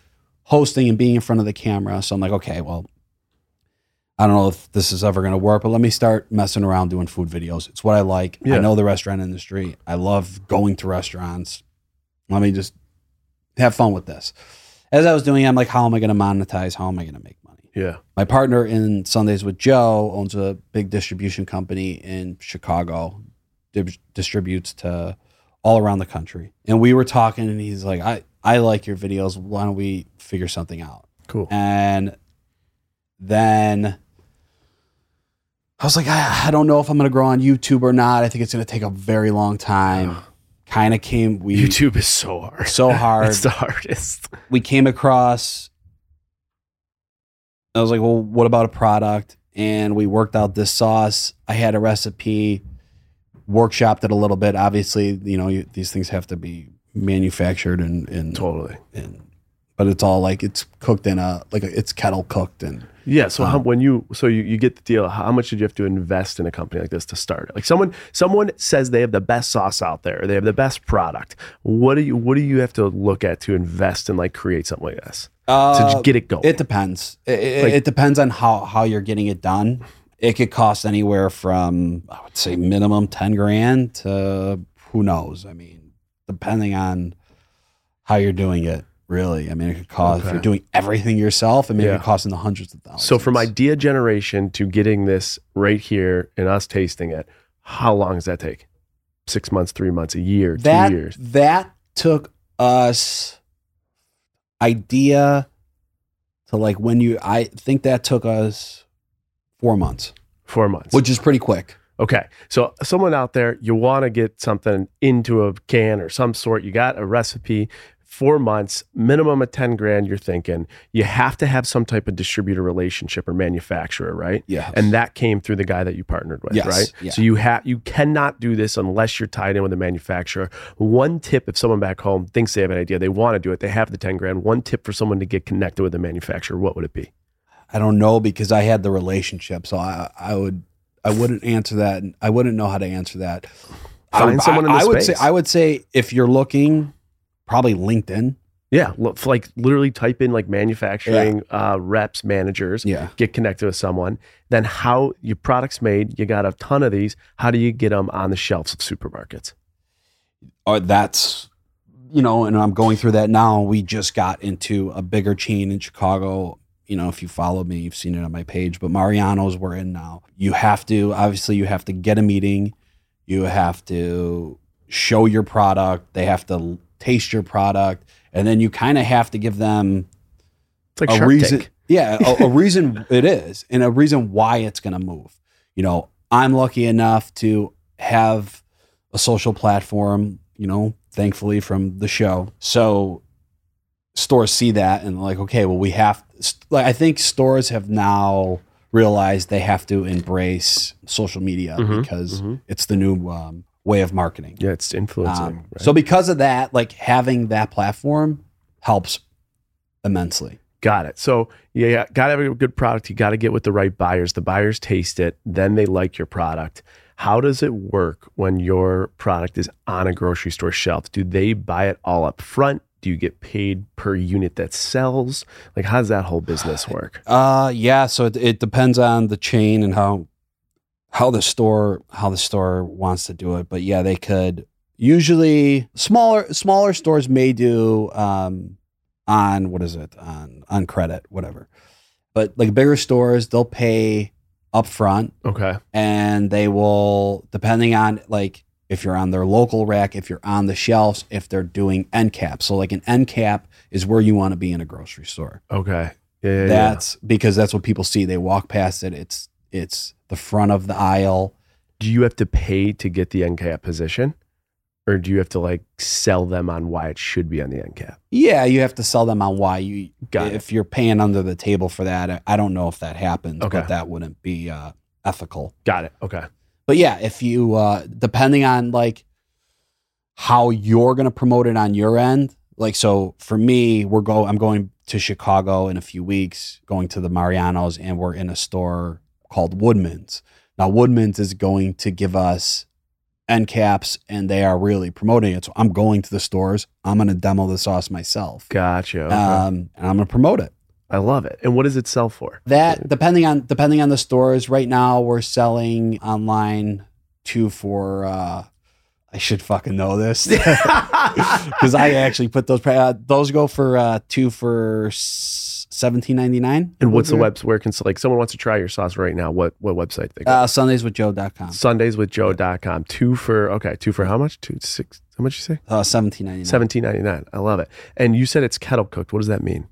hosting and being in front of the camera. So I'm like, okay, well, I don't know if this is ever gonna work, but let me start messing around doing food videos. It's what I like. Yeah. I know the restaurant industry. I love going to restaurants. Let me just have fun with this. As I was doing, it, I'm like, how am I gonna monetize? How am I gonna make money? Yeah. my partner in Sundays with Joe owns a big distribution company in Chicago, dib- distributes to all around the country. And we were talking, and he's like, "I I like your videos. Why don't we figure something out?" Cool. And then I was like, I, I don't know if I'm going to grow on YouTube or not. I think it's going to take a very long time. kind of came we YouTube is so hard. so hard. It's the hardest. we came across I was like, well, what about a product? And we worked out this sauce. I had a recipe, workshopped it a little bit. Obviously, you know, you, these things have to be manufactured and, and, Totally. and but it's all like it's cooked in a like a, it's kettle cooked and Yeah. So how, Um, when you so you, you get the deal, how much did you have to invest in a company like this to start it? Like someone someone says they have the best sauce out there, they have the best product. What do you what do you have to look at to invest and like create something like this to uh, just get it going? It depends. It, it- Like- it depends on how how you're getting it done. It could cost anywhere from I would say minimum ten grand to who knows. I mean, depending on how you're doing it. Really, I mean, it could cost if you're doing everything yourself. I mean, Yeah. it could cost in the hundreds of thousands. so from idea generation to getting this right here and us tasting it, how long does that take? Six months, three months, a year, that two years. that took us idea to like when you. I think that took us four months, Four months. which is pretty quick. Okay. So someone out there, you want to get something into a can or some sort. You got a recipe, four months, minimum of 10 grand, you're thinking. You have to have some type of distributor relationship or manufacturer, right? Yeah, And that came through the guy that you partnered with, Yes, right? yeah. So you have you cannot do this unless you're tied in with a manufacturer. One tip if someone back home thinks they have an idea, they want to do it, they have the 10 grand. One tip for someone to get connected with a manufacturer, what would it be? I don't know because I had the relationship, so I I would I wouldn't answer that. I wouldn't know how to answer that. I Find would- someone in I, the I would space. say I would say if you're looking, probably LinkedIn. Yeah, look, like literally type in like manufacturing uh, reps, managers, Yeah. get connected with someone. Then how your product's made, you got a ton of these. How do you get them on the shelves of supermarkets? Or that's you know, and I'm going through that now. We just got into a bigger chain in Chicago. You know, if you follow me, you've seen it on my page. But Mariano's we're in now. You have to obviously you have to get a meeting. You have to show your product. They have to taste your product, and then you kind of have to give them It's like a reason. Yeah, a, a reason it is, and a reason why it's going to move. You know, I'm lucky enough to have a social platform. You know, thankfully from the show, so stores see that and like, okay, well, we have. Like, I think stores have now realized they have to embrace social media Mhm, because mhm. it's the new um, way of marketing. Yeah, it's influencing. Um, right? So because of that, like having that platform helps immensely. Got it. So yeah, got to have a good product. You got to get with the right buyers. The buyers taste it, then they like your product. How does it work when your product is on a grocery store shelf? Do they buy it all up front? Do you get paid per unit that sells? Like, how does that whole business work? Uh, yeah. So it, it depends on the chain and how how the store how the store wants to do it. But yeah, they could usually smaller smaller stores may do um on what is it on on credit whatever. But like bigger stores, they'll pay upfront Okay. and they will depending on like if you're on their local rack, if you're on the shelves, if they're doing end cap. So like an end cap is where you want to be in a grocery store. Okay. Yeah. yeah, yeah. That's because that's what people see. They walk past it. It's it's the front of the aisle. Do you have to pay to get the end cap position, or do you have to like sell them on why it should be on the end cap? Yeah, you have to sell them on why you. Got it. if you're paying under the table for that, I- I don't know if that happens, Okay. but that wouldn't be uh, ethical. Got it. Okay. But yeah, if you uh, depending on like how you're going to promote it on your end, like so for me, we're go. I'm going to Chicago in a few weeks, going to the Marianos, and we're in a store called Woodman's. Now Woodman's is going to give us end caps, and they are really promoting it. So I'm going to the stores. I'm going to demo the sauce myself, Gotcha. Okay. um, and I'm going to promote it. I love it. And what does it sell for? That depending on depending on the stores. Right now, we're selling online two for. uh I should fucking know this because I actually put those. Uh, those go for uh two for seventeen ninety nine. And what's the web? Where can like someone wants to try your sauce right now? What what website they go? Uh, Sundayswithjoe.com. Sundayswithjoe.com. Two for okay. Two for how much? Two six. How much you say? Uh, seventeen ninety nine. Seventeen ninety nine. I love it. And you said it's kettle cooked. What does that mean?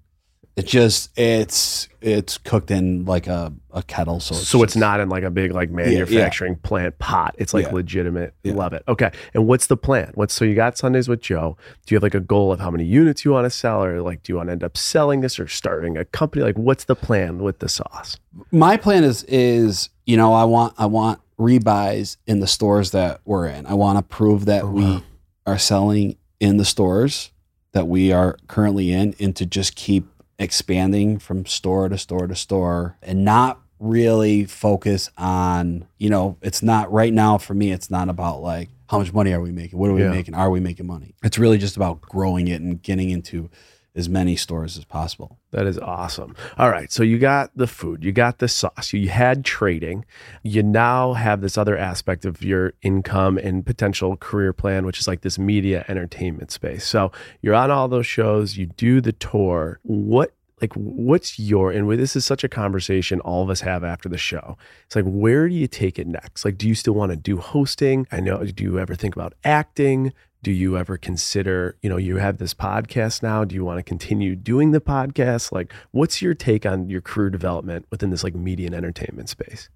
It just it's it's cooked in like a, a kettle, so it's So it's just- not in like a big like manufacturing plant pot. It's like Yeah. legitimate. Yeah. Love it. Okay. And what's the plan? What's so you got Sundays with Joe? Do you have like a goal of how many units you want to sell, or like do you want to end up selling this or starting a company? Like what's the plan with the sauce? my plan is is you know I want I want rebuys in the stores that we're in. I want to prove that Oh, we wow. are selling in the stores that we are currently in, and to just keep expanding from store to store to store, and not really focus on you know it's not right now for me. It's not about like how much money are we making, what are we Yeah. making, are we making money? It's really just about growing it and getting into as many stores as possible. That is awesome. All right. So you got the food, you got the sauce, you had trading. You now have this other aspect of your income and potential career plan, which is like this media entertainment space. So you're on all those shows, you do the tour. What like what's your and this is such a conversation all of us have after the show. It's like where do you take it next? Like do you still want to do hosting? I know do you ever think about acting? Do you ever consider you know you have this podcast now do you want to continue doing the podcast like what's your take on your career development within this like media and entertainment space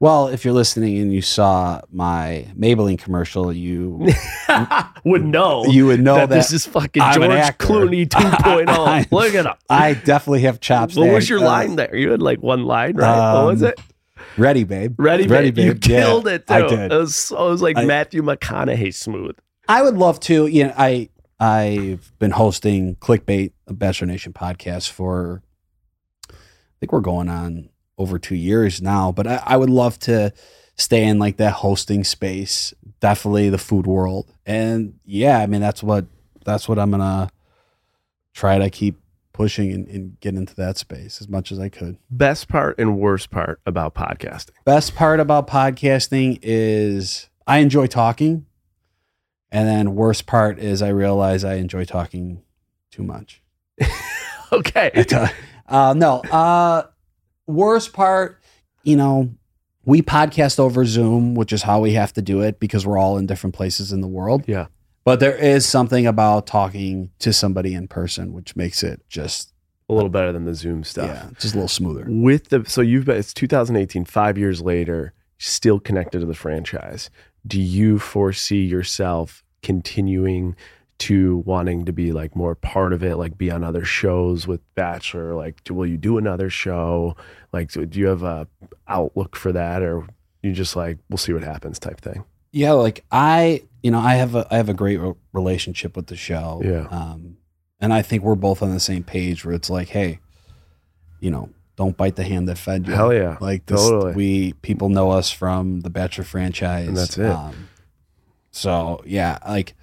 Well, if you're listening and you saw my Maybelline commercial, you would know you would know that, that, this is fucking I'm George. Clooney 2.0. I- Look at him. I definitely have chops. what there. was your Uh, line there? You had like one line, right? what was um, it? Ready, babe. Ready, ready, babe. You babe. Yeah, killed it. Too. I did. It was, it was like I- Matthew McConaughey smooth. I would love to. You know, I I've been hosting Clickbait, a Bachelor Nation podcast for. I think we're going on over two years now, but I, I would love to stay in like that hosting space. Definitely the food world, and yeah, I mean that's what that's what I'm gonna try to keep pushing and, and get into that space as much as I could. Best part and worst part about podcasting. Best part about podcasting is I enjoy talking. And then worst part is I realize I enjoy talking too much. Okay. uh, no, uh, worst part, you know, we podcast over Zoom, which is how we have to do it because we're all in different places in the world. Yeah. But there is something about talking to somebody in person, which makes it just, A little better than the Zoom stuff. yeah, just a little smoother. with the so you've been it's 2018 five years later still connected to the franchise do you foresee yourself continuing to wanting to be like more part of it like be on other shows with bachelor like do, will you do another show like do, do you have a outlook for that or you just like we'll see what happens type thing Yeah, like I, you know, I have a I have a great relationship with the show. Yeah. Um, and I think we're both on the same page where it's like, hey, you know, don't bite the hand that fed you. hell yeah Like this, Totally. we people know us from the Bachelor franchise, And that's it. Um, so yeah, like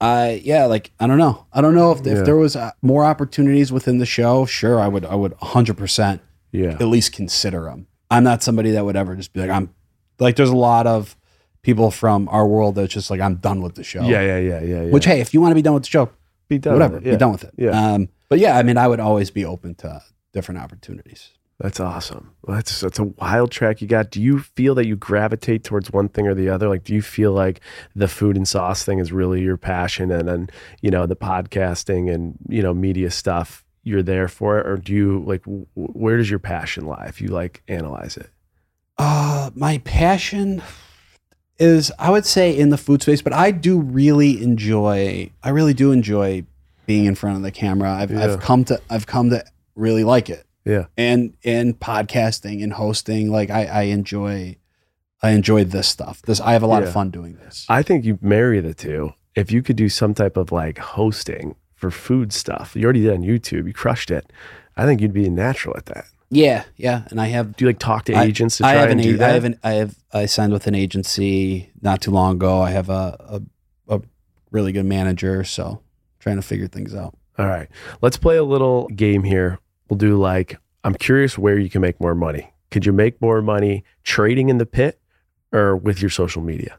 I yeah, like I don't know, I don't know if Yeah. if there was uh, more opportunities within the show. Sure, I would I would 100 percent yeah at least consider them. I'm not somebody that would ever just be like I'm like. There's a lot of people from our world that's just like I'm done with the show. yeah yeah yeah yeah, yeah. Which hey, if you want to be done with the show, be done whatever, with it, yeah. be done with it. Yeah. Um, but yeah, I mean, I would always be open to different opportunities. That's awesome. Well, That's that's a wild track you got. Do you feel that you gravitate towards one thing or the other? Like, do you feel like the food and sauce thing is really your passion, and then you know the podcasting and you know media stuff you're there for it, or do you like w- where does your passion lie if you like analyze it? Uh, my passion is, I would say, in the food space, but I do really enjoy. I really do enjoy being in front of the camera. I've, Yeah. I've come to, I've come to really like it. Yeah. and and podcasting and hosting like i i enjoy i enjoy this stuff this i have a lot Yeah. of fun doing this I think you marry the two. If you could do some type of like hosting for food stuff, you already did on YouTube. You crushed it. I think you'd be a natural at that. yeah yeah and i have Do you like talk to I- agents to I have and an do that? I have an I have I signed with an agency not too long ago. I have a a, a really good manager, so trying to figure things out. All right. Let's play a little game here. We'll do like, I'm curious where you can make more money. Could you make more money trading in the pit or with your social media?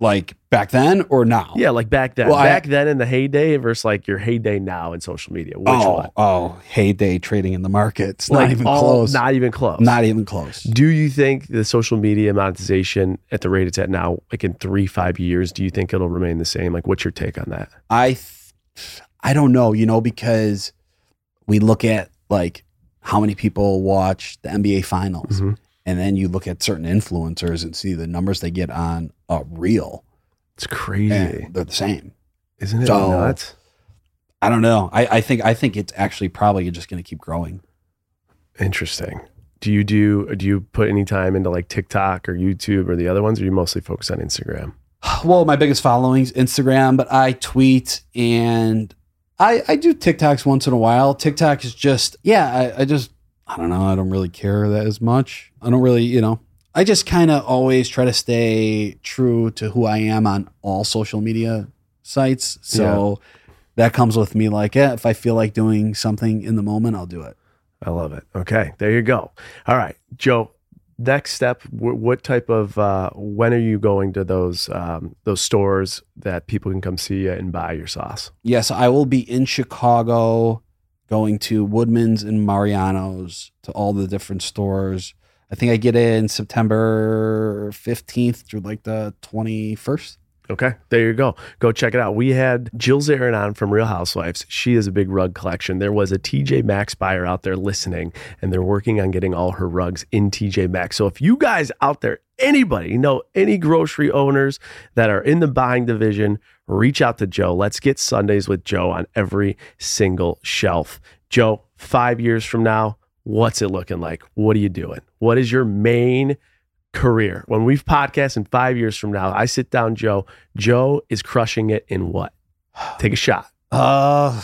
Like back then or now? Yeah, like back then. Well, I- back then in the heyday versus like your heyday now in social media. Which Oh, one? oh, heyday trading in the markets. Like not even all- close. Not even close. Not even close. Do you think the social media monetization at the rate it's at now, like in three, five years, do you think it'll remain the same? Like, what's your take on that? I th- I don't know, you know, because we look at like how many people watch the NBA finals. Mhm. And then you look at certain influencers and see the numbers they get on a reel. It's crazy, they're the same. isn't it So- nuts? I don't know. I, I think I think it's actually probably just going to keep growing. Interesting. Do you do do you put any time into like TikTok or YouTube or the other ones, or you mostly focus on Instagram? Well, my biggest following is Instagram, but I tweet and I I do TikToks once in a while. TikTok is just yeah, I, I just I don't know. I don't really care that as much. I don't really, you know. I just kind of always try to stay true to who I am on all social media sites. So that comes with me like, yeah, if I feel like doing something in the moment, I'll do it. I love it. Okay, there you go. All right, Joe. Next step. wh- what type of? Uh, when are you going to those um, those stores that people can come see you and buy your sauce? Yes, I will be in Chicago going to Woodman's and Mariano's to all the different stores. I think I get in September 15th through like the 21st. Okay, there you go. Go check it out. We had Jill Zarin on from Real Housewives. She has a big rug collection. There was a TJ Maxx buyer out there listening, and they're working on getting all her rugs in TJ Maxx. So if you guys out there, anybody know any grocery owners that are in the buying division, reach out to Joe. Let's get Sundays with Joe on every single shelf. Joe, five years from now, what's it looking like? What are you doing? What is your main career. When we've podcast in five years from now, I sit down, Joe. Joe is crushing it in what? Take a shot. Uh,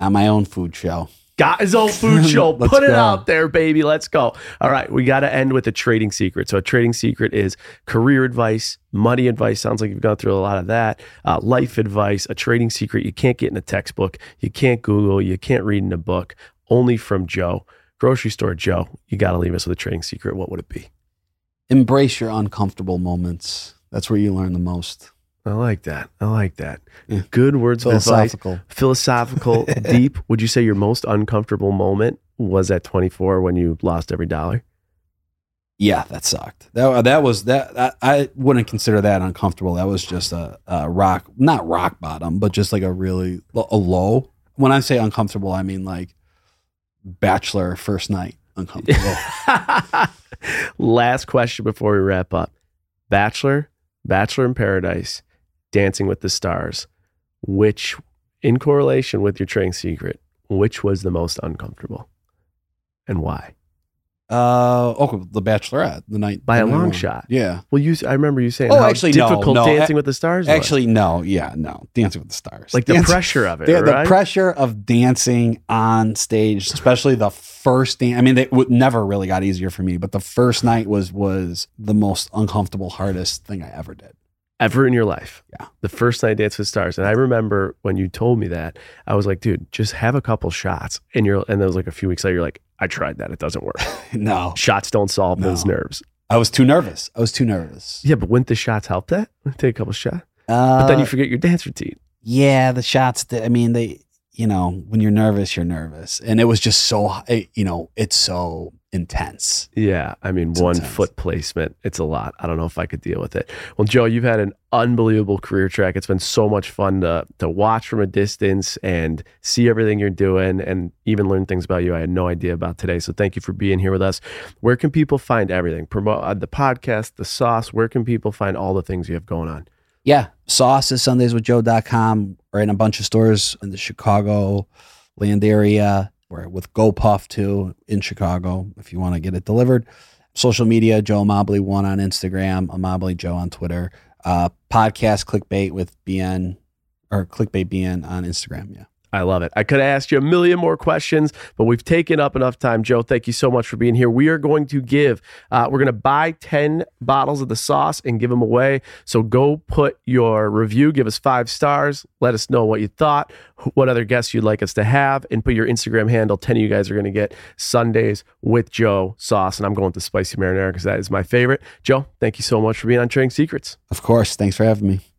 on my own food show. Got his own food show. Put it go. out there, baby. Let's go. All right. We got to end with a trading secret. So, a trading secret is career advice, money advice. Sounds like you've gone through a lot of that. Uh, life advice, a trading secret you can't get in a textbook, you can't Google, you can't read in a book, only from Joe. Grocery store Joe, you got to leave us with a trading secret. What would it be? Embrace your uncomfortable moments. That's where you learn the most. I like that. I like that. Yeah. Good words of advice. Philosophical. philosophical, deep. Would you say your most uncomfortable moment was at 24 when you lost every dollar? Yeah, that sucked. That uh, that was that. I, I wouldn't consider that uncomfortable. That was just a, a rock, not rock bottom, but just like a really a low. When I say uncomfortable, I mean like bachelor first night uncomfortable. Last question before we wrap up. Bachelor, Bachelor in Paradise, Dancing with the Stars. Which, in correlation with your trading secret, which was the most uncomfortable, and why? Uh, oh, the Bachelorette, the night By a the night long one. shot. Yeah, Well, you. I remember you saying Oh, actually, no, difficult no. Dancing A- with the Stars. was. actually, no, yeah, no, Dancing with the Stars, like the pressure of it, the, right? the pressure of dancing on stage, especially the first dance. I mean, it would never really got easier for me, but the first night was was the most uncomfortable, hardest thing I ever did. Ever in your life. Yeah. The first night Dance with Stars. And I remember when you told me that, I was like, dude, just have a couple shots. And you're and then it was like a few weeks later, you're like, I tried that. It doesn't work. no, shots don't solve No. those nerves. I was too nervous. I was too nervous. Yeah, but wouldn't the shots help that? Take a couple shots. Uh, But then you forget your dance routine. yeah, the shots. That, I mean, they. You know, when you're nervous, you're nervous, and it was just so. it- You know, it's so intense. Yeah. I mean, It's one intense. foot placement. It's a lot. I don't know if I could deal with it. Well, Joe, you've had an unbelievable career track. It's been so much fun to to watch from a distance and see everything you're doing and even learn things about you I had no idea about today. So thank you for being here with us. Where can people find everything? Promote uh, the podcast, the sauce. Where can people find all the things you have going on? Yeah, sauce is sundayswithjoe.com. We're in a bunch of stores in the Chicago land area. We're with GoPuff too in Chicago if you want to get it delivered. Social media, Joe Amabile one on Instagram, Amabile Joe on Twitter. Uh, podcast clickbait with BN or clickbait BN on Instagram. Yeah. I love it. I could have asked you a million more questions, but we've taken up enough time. Joe, thank you so much for being here. We are going to give, uh, we're going to buy 10 bottles of the sauce and give them away. So go put your review, give us five stars, let us know what you thought, what other guests you'd like us to have, and put your Instagram handle. 10 of you guys are going to get Sundays with Joe sauce. And I'm going to spicy marinara because that is my favorite. Joe, thank you so much for being on Trading Secrets. Of course. Thanks for having me.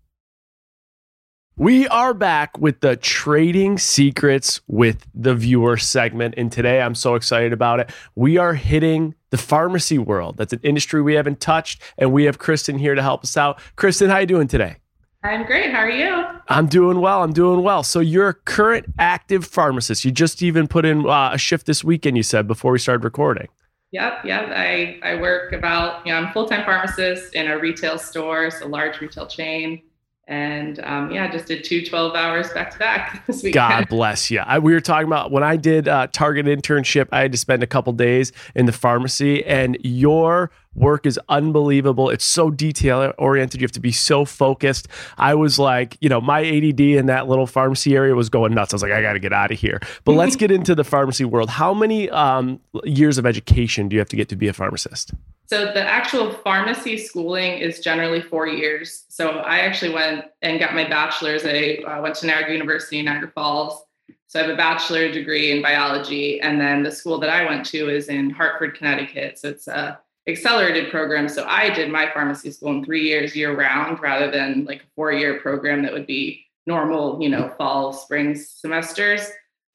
We are back with the Trading Secrets with the Viewer segment. And today I'm so excited about it. We are hitting the pharmacy world. That's an industry we haven't touched. And we have Kristin here to help us out. Kristin, how you doing today? I'm great. How are you? I'm doing well. I'm doing well. So you're a current active pharmacist. You just even put in uh, a shift this weekend. You said before we started recording. Yep, yep. I I work about you know I'm a full time pharmacist in a retail store, so a large retail chain and um, yeah, just did two 12 hours back to back this week. God bless you. I, we were talking about when I did uh, Target internship, I had to spend a couple days in the pharmacy, and your work is unbelievable. It's so detail oriented. You have to be so focused. I was like, you know, my ADD in that little pharmacy area was going nuts. I was like, I got to get out of here. But let's get into the pharmacy world. How many um, years of education do you have to get to be a pharmacist? So the actual pharmacy schooling is generally four years. So I actually went and got my bachelor's. I uh, went to Niagara University in Niagara Falls. So I have a bachelor degree in biology, and then the school that I went to is in Hartford, Connecticut. So it's a accelerated program. So I did my pharmacy school in three years year round, rather than like a four year program that would be normal, you know, fall, spring semesters.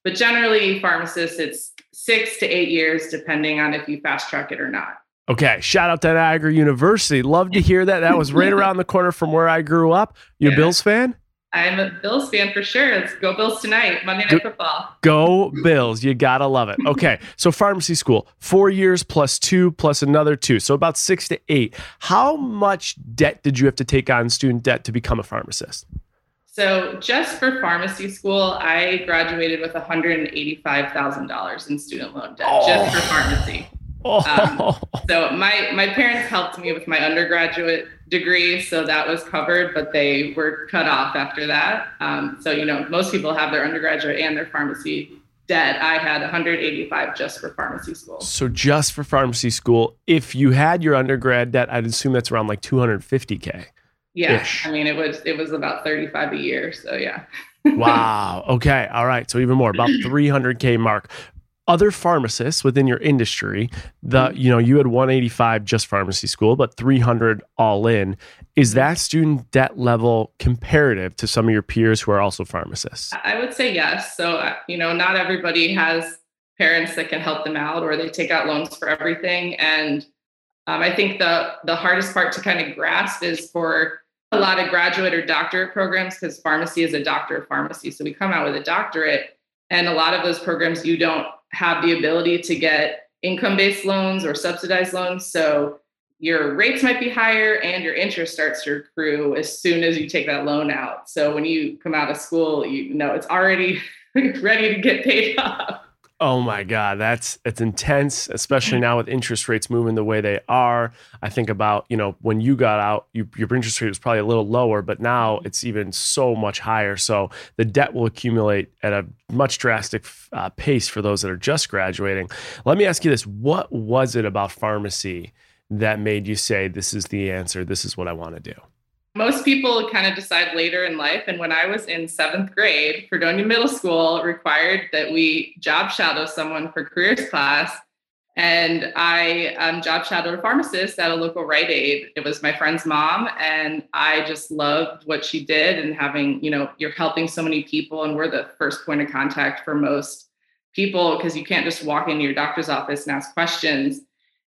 But generally, pharmacists, it's six to eight years, depending on if you fast track it or not. Okay, shout out to Niagara University. Love to hear that. That was right around the corner from where I grew up. You a Bills fan? I'm a Bills fan for sure. Let's go Bills tonight, Monday Night Football. Go Bills. You got to love it. Okay, so pharmacy school, four years plus two plus another two. So about six to eight. How much debt did you have to take on student debt to become a pharmacist? So just for pharmacy school, I graduated with $185,000 in student loan debt oh. just for oh. pharmacy. Um, oh. so my my parents helped me with my undergraduate degree, so that was covered, but they were cut off after that. Um, so you know, most people have their undergraduate and their pharmacy debt. I had 185 just for pharmacy school. So just for pharmacy school, if you had your undergrad debt, I'd assume that's around like 250k. Yeah, I mean it was it was about 35 a year. So yeah. wow. Okay. All right. So even more, about 300k mark other pharmacists within your industry the mm-hmm. you know you had 185 just pharmacy school but 300 all in. Is that student debt level comparative to some of your peers who are also pharmacists? I would say yes. So uh, you know not everybody has parents that can help them out or they take out loans for everything. And um, i think the the hardest part to kind of grasp is for a lot of graduate or doctorate programs because pharmacy is a doctor of pharmacy. So we come out with a doctorate and a lot of those programs you don't have the ability to get income based loans or subsidized loans. So your rates might be higher and your interest starts to accrue as soon as you take that loan out. So when you come out of school, you know it's already ready to get paid off. Oh my God, that's it's intense, especially now with interest rates moving the way they are. I think about you know when you got out, you, your interest rate was probably a little lower, but now mm-hmm. it's even so much higher. So the debt will accumulate at a much drastic uh, pace for those that are just graduating. Let me ask you this: What was it about pharmacy that made you say this is the answer? This is what I want to do most people kind of decide later in life. And when I was in seventh grade, Fredonia Middle School required that we job shadow someone for careers class. And I um, job shadowed a pharmacist at a local Rite Aid. It was my friend's mom, and I just loved what she did. And having, you know, you're helping so many people, and we're the first point of contact for most people because you can't just walk into your doctor's office and ask questions.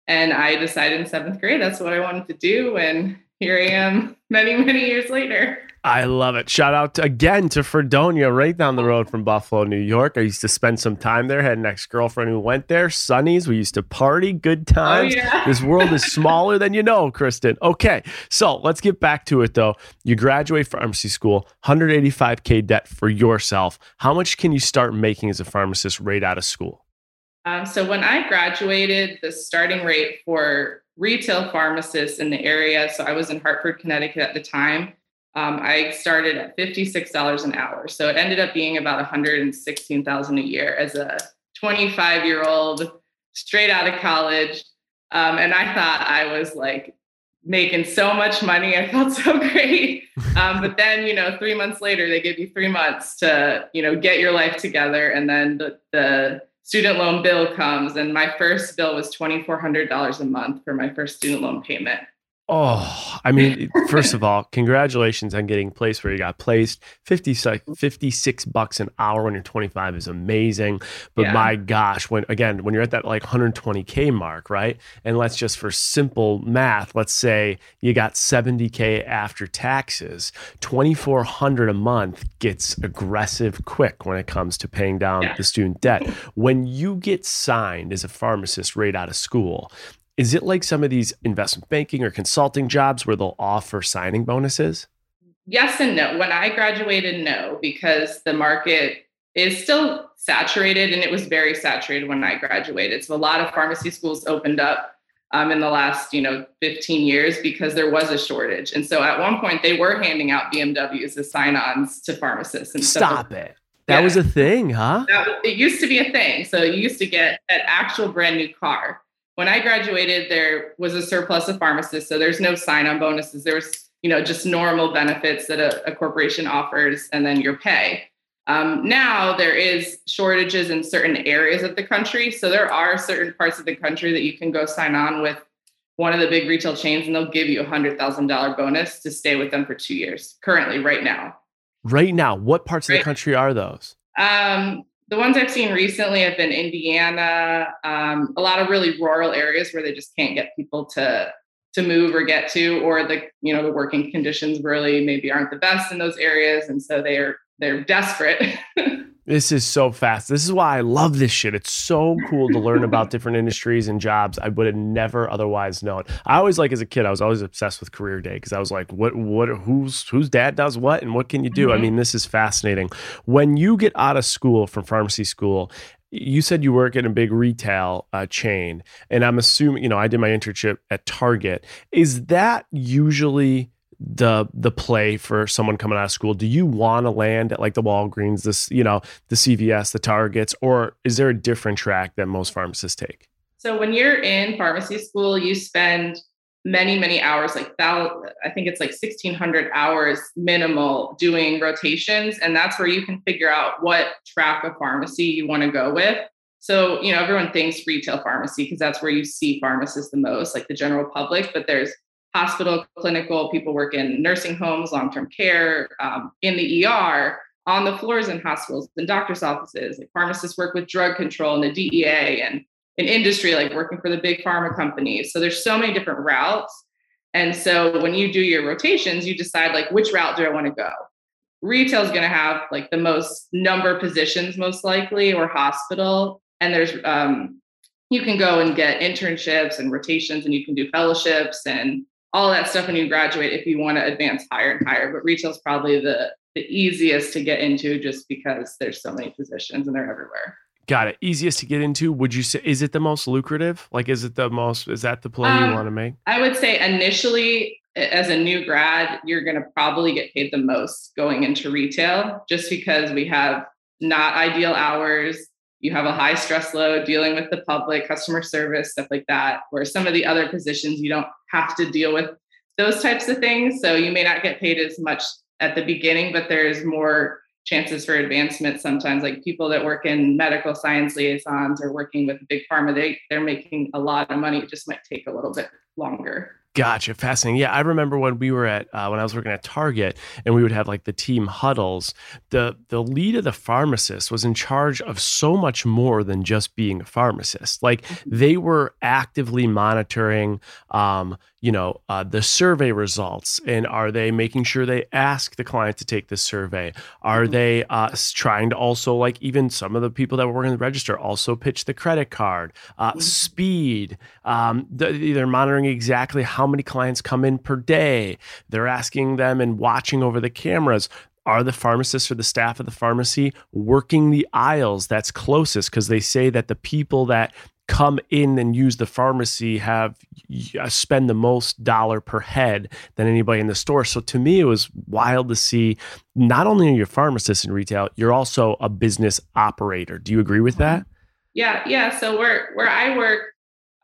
And I decided in seventh grade that's what I wanted to do. And here I am many, many years later. I love it. Shout out to, again to Fredonia, right down the road from Buffalo, New York. I used to spend some time there. Had an ex girlfriend who went there. Sunnies. We used to party. Good oh, times. Oh, yeah. this world is smaller than you know, Kristin. Okay, so let's get back to it though. You graduate pharmacy school, 185k debt for yourself. How much can you start making as a pharmacist right out of school? Um, so when I graduated, the starting rate for retail pharmacist in the area. So I was in Hartford, Connecticut at the time. Um, I started at $56 an hour. So it ended up being about 116,000 a year as a 25 year old straight out of college. Um, and I thought I was like making so much money. I felt so great. Um, but then, you know, three months later, they give you three months to, you know, get your life together. And then the, the student loan bill comes and my first bill was $2400 a month for my first student loan payment Oh, I mean, first of all, congratulations on getting placed where you got placed. 50, mm-hmm. 56 bucks an hour when you're 25 is amazing. But yeah. my gosh, when again, when you're at that like 120K mark, right? And let's just for simple math, let's say you got 70K after taxes, 2400 a month gets aggressive quick when it comes to paying down yeah. the student debt. When you get signed as a pharmacist right out of school, is it like some of these investment banking or consulting jobs where they'll offer signing bonuses? Yes and no. When I graduated, no, because the market is still saturated and it was very saturated when I graduated. So a lot of pharmacy schools opened up um, in the last, you know, 15 years because there was a shortage. And so at one point they were handing out BMWs as sign-ons to pharmacists. And Stop it. That yeah. was a thing, huh? That, it used to be a thing. So you used to get an actual brand new car when I graduated, there was a surplus of pharmacists, so there's no sign-on bonuses. There's you know just normal benefits that a, a corporation offers, and then your pay. Um, now there is shortages in certain areas of the country, so there are certain parts of the country that you can go sign on with one of the big retail chains, and they'll give you a hundred thousand dollar bonus to stay with them for two years. Currently, right now. Right now, what parts right. of the country are those? Um, the ones I've seen recently have been Indiana, um, a lot of really rural areas where they just can't get people to to move or get to, or the you know the working conditions really maybe aren't the best in those areas, and so they're they're desperate. This is so fast. This is why I love this shit. It's so cool to learn about different industries and jobs I would have never otherwise known. I always like as a kid, I was always obsessed with career day because I was like, what what who's whose dad does what and what can you do? Mm-hmm. I mean, this is fascinating. When you get out of school from pharmacy school you said you work in a big retail uh, chain and i'm assuming you know i did my internship at target is that usually the the play for someone coming out of school? Do you want to land at like the Walgreens, this you know the CVS, the Targets, or is there a different track that most pharmacists take? So when you're in pharmacy school, you spend many many hours, like. I think it's like 1,600 hours minimal doing rotations, and that's where you can figure out what track of pharmacy you want to go with. So, you know, everyone thinks retail pharmacy because that's where you see pharmacists the most, like the general public, but there's hospital, clinical, people work in nursing homes, long term care, um, in the ER, on the floors in hospitals and doctors' offices. Like pharmacists work with drug control and the DEA and in industry, like working for the big pharma companies. So there's so many different routes. And so when you do your rotations, you decide like which route do I want to go? Retail is going to have like the most number of positions, most likely, or hospital. And there's um, you can go and get internships and rotations, and you can do fellowships and all that stuff when you graduate if you want to advance higher and higher. But retail is probably the the easiest to get into just because there's so many positions and they're everywhere. Got it. Easiest to get into. Would you say is it the most lucrative? Like is it the most is that the play um, you want to make? I would say initially as a new grad, you're going to probably get paid the most going into retail just because we have not ideal hours you have a high stress load dealing with the public, customer service, stuff like that. Where some of the other positions, you don't have to deal with those types of things. So you may not get paid as much at the beginning, but there's more chances for advancement sometimes. Like people that work in medical science liaisons or working with big pharma, they, they're making a lot of money. It just might take a little bit longer. Gotcha, fascinating. Yeah, I remember when we were at uh, when I was working at Target, and we would have like the team huddles. the The lead of the pharmacist was in charge of so much more than just being a pharmacist. Like mm-hmm. they were actively monitoring, um, you know, uh, the survey results, and are they making sure they ask the client to take the survey? Are mm-hmm. they uh, trying to also like even some of the people that were working the register also pitch the credit card, uh, mm-hmm. speed? Um, they're monitoring exactly how many clients come in per day. They're asking them and watching over the cameras. Are the pharmacists or the staff of the pharmacy working the aisles that's closest? Because they say that the people that come in and use the pharmacy have uh, spend the most dollar per head than anybody in the store. So to me, it was wild to see. Not only are you a pharmacist in retail, you're also a business operator. Do you agree with that? Yeah, yeah. So where where I work,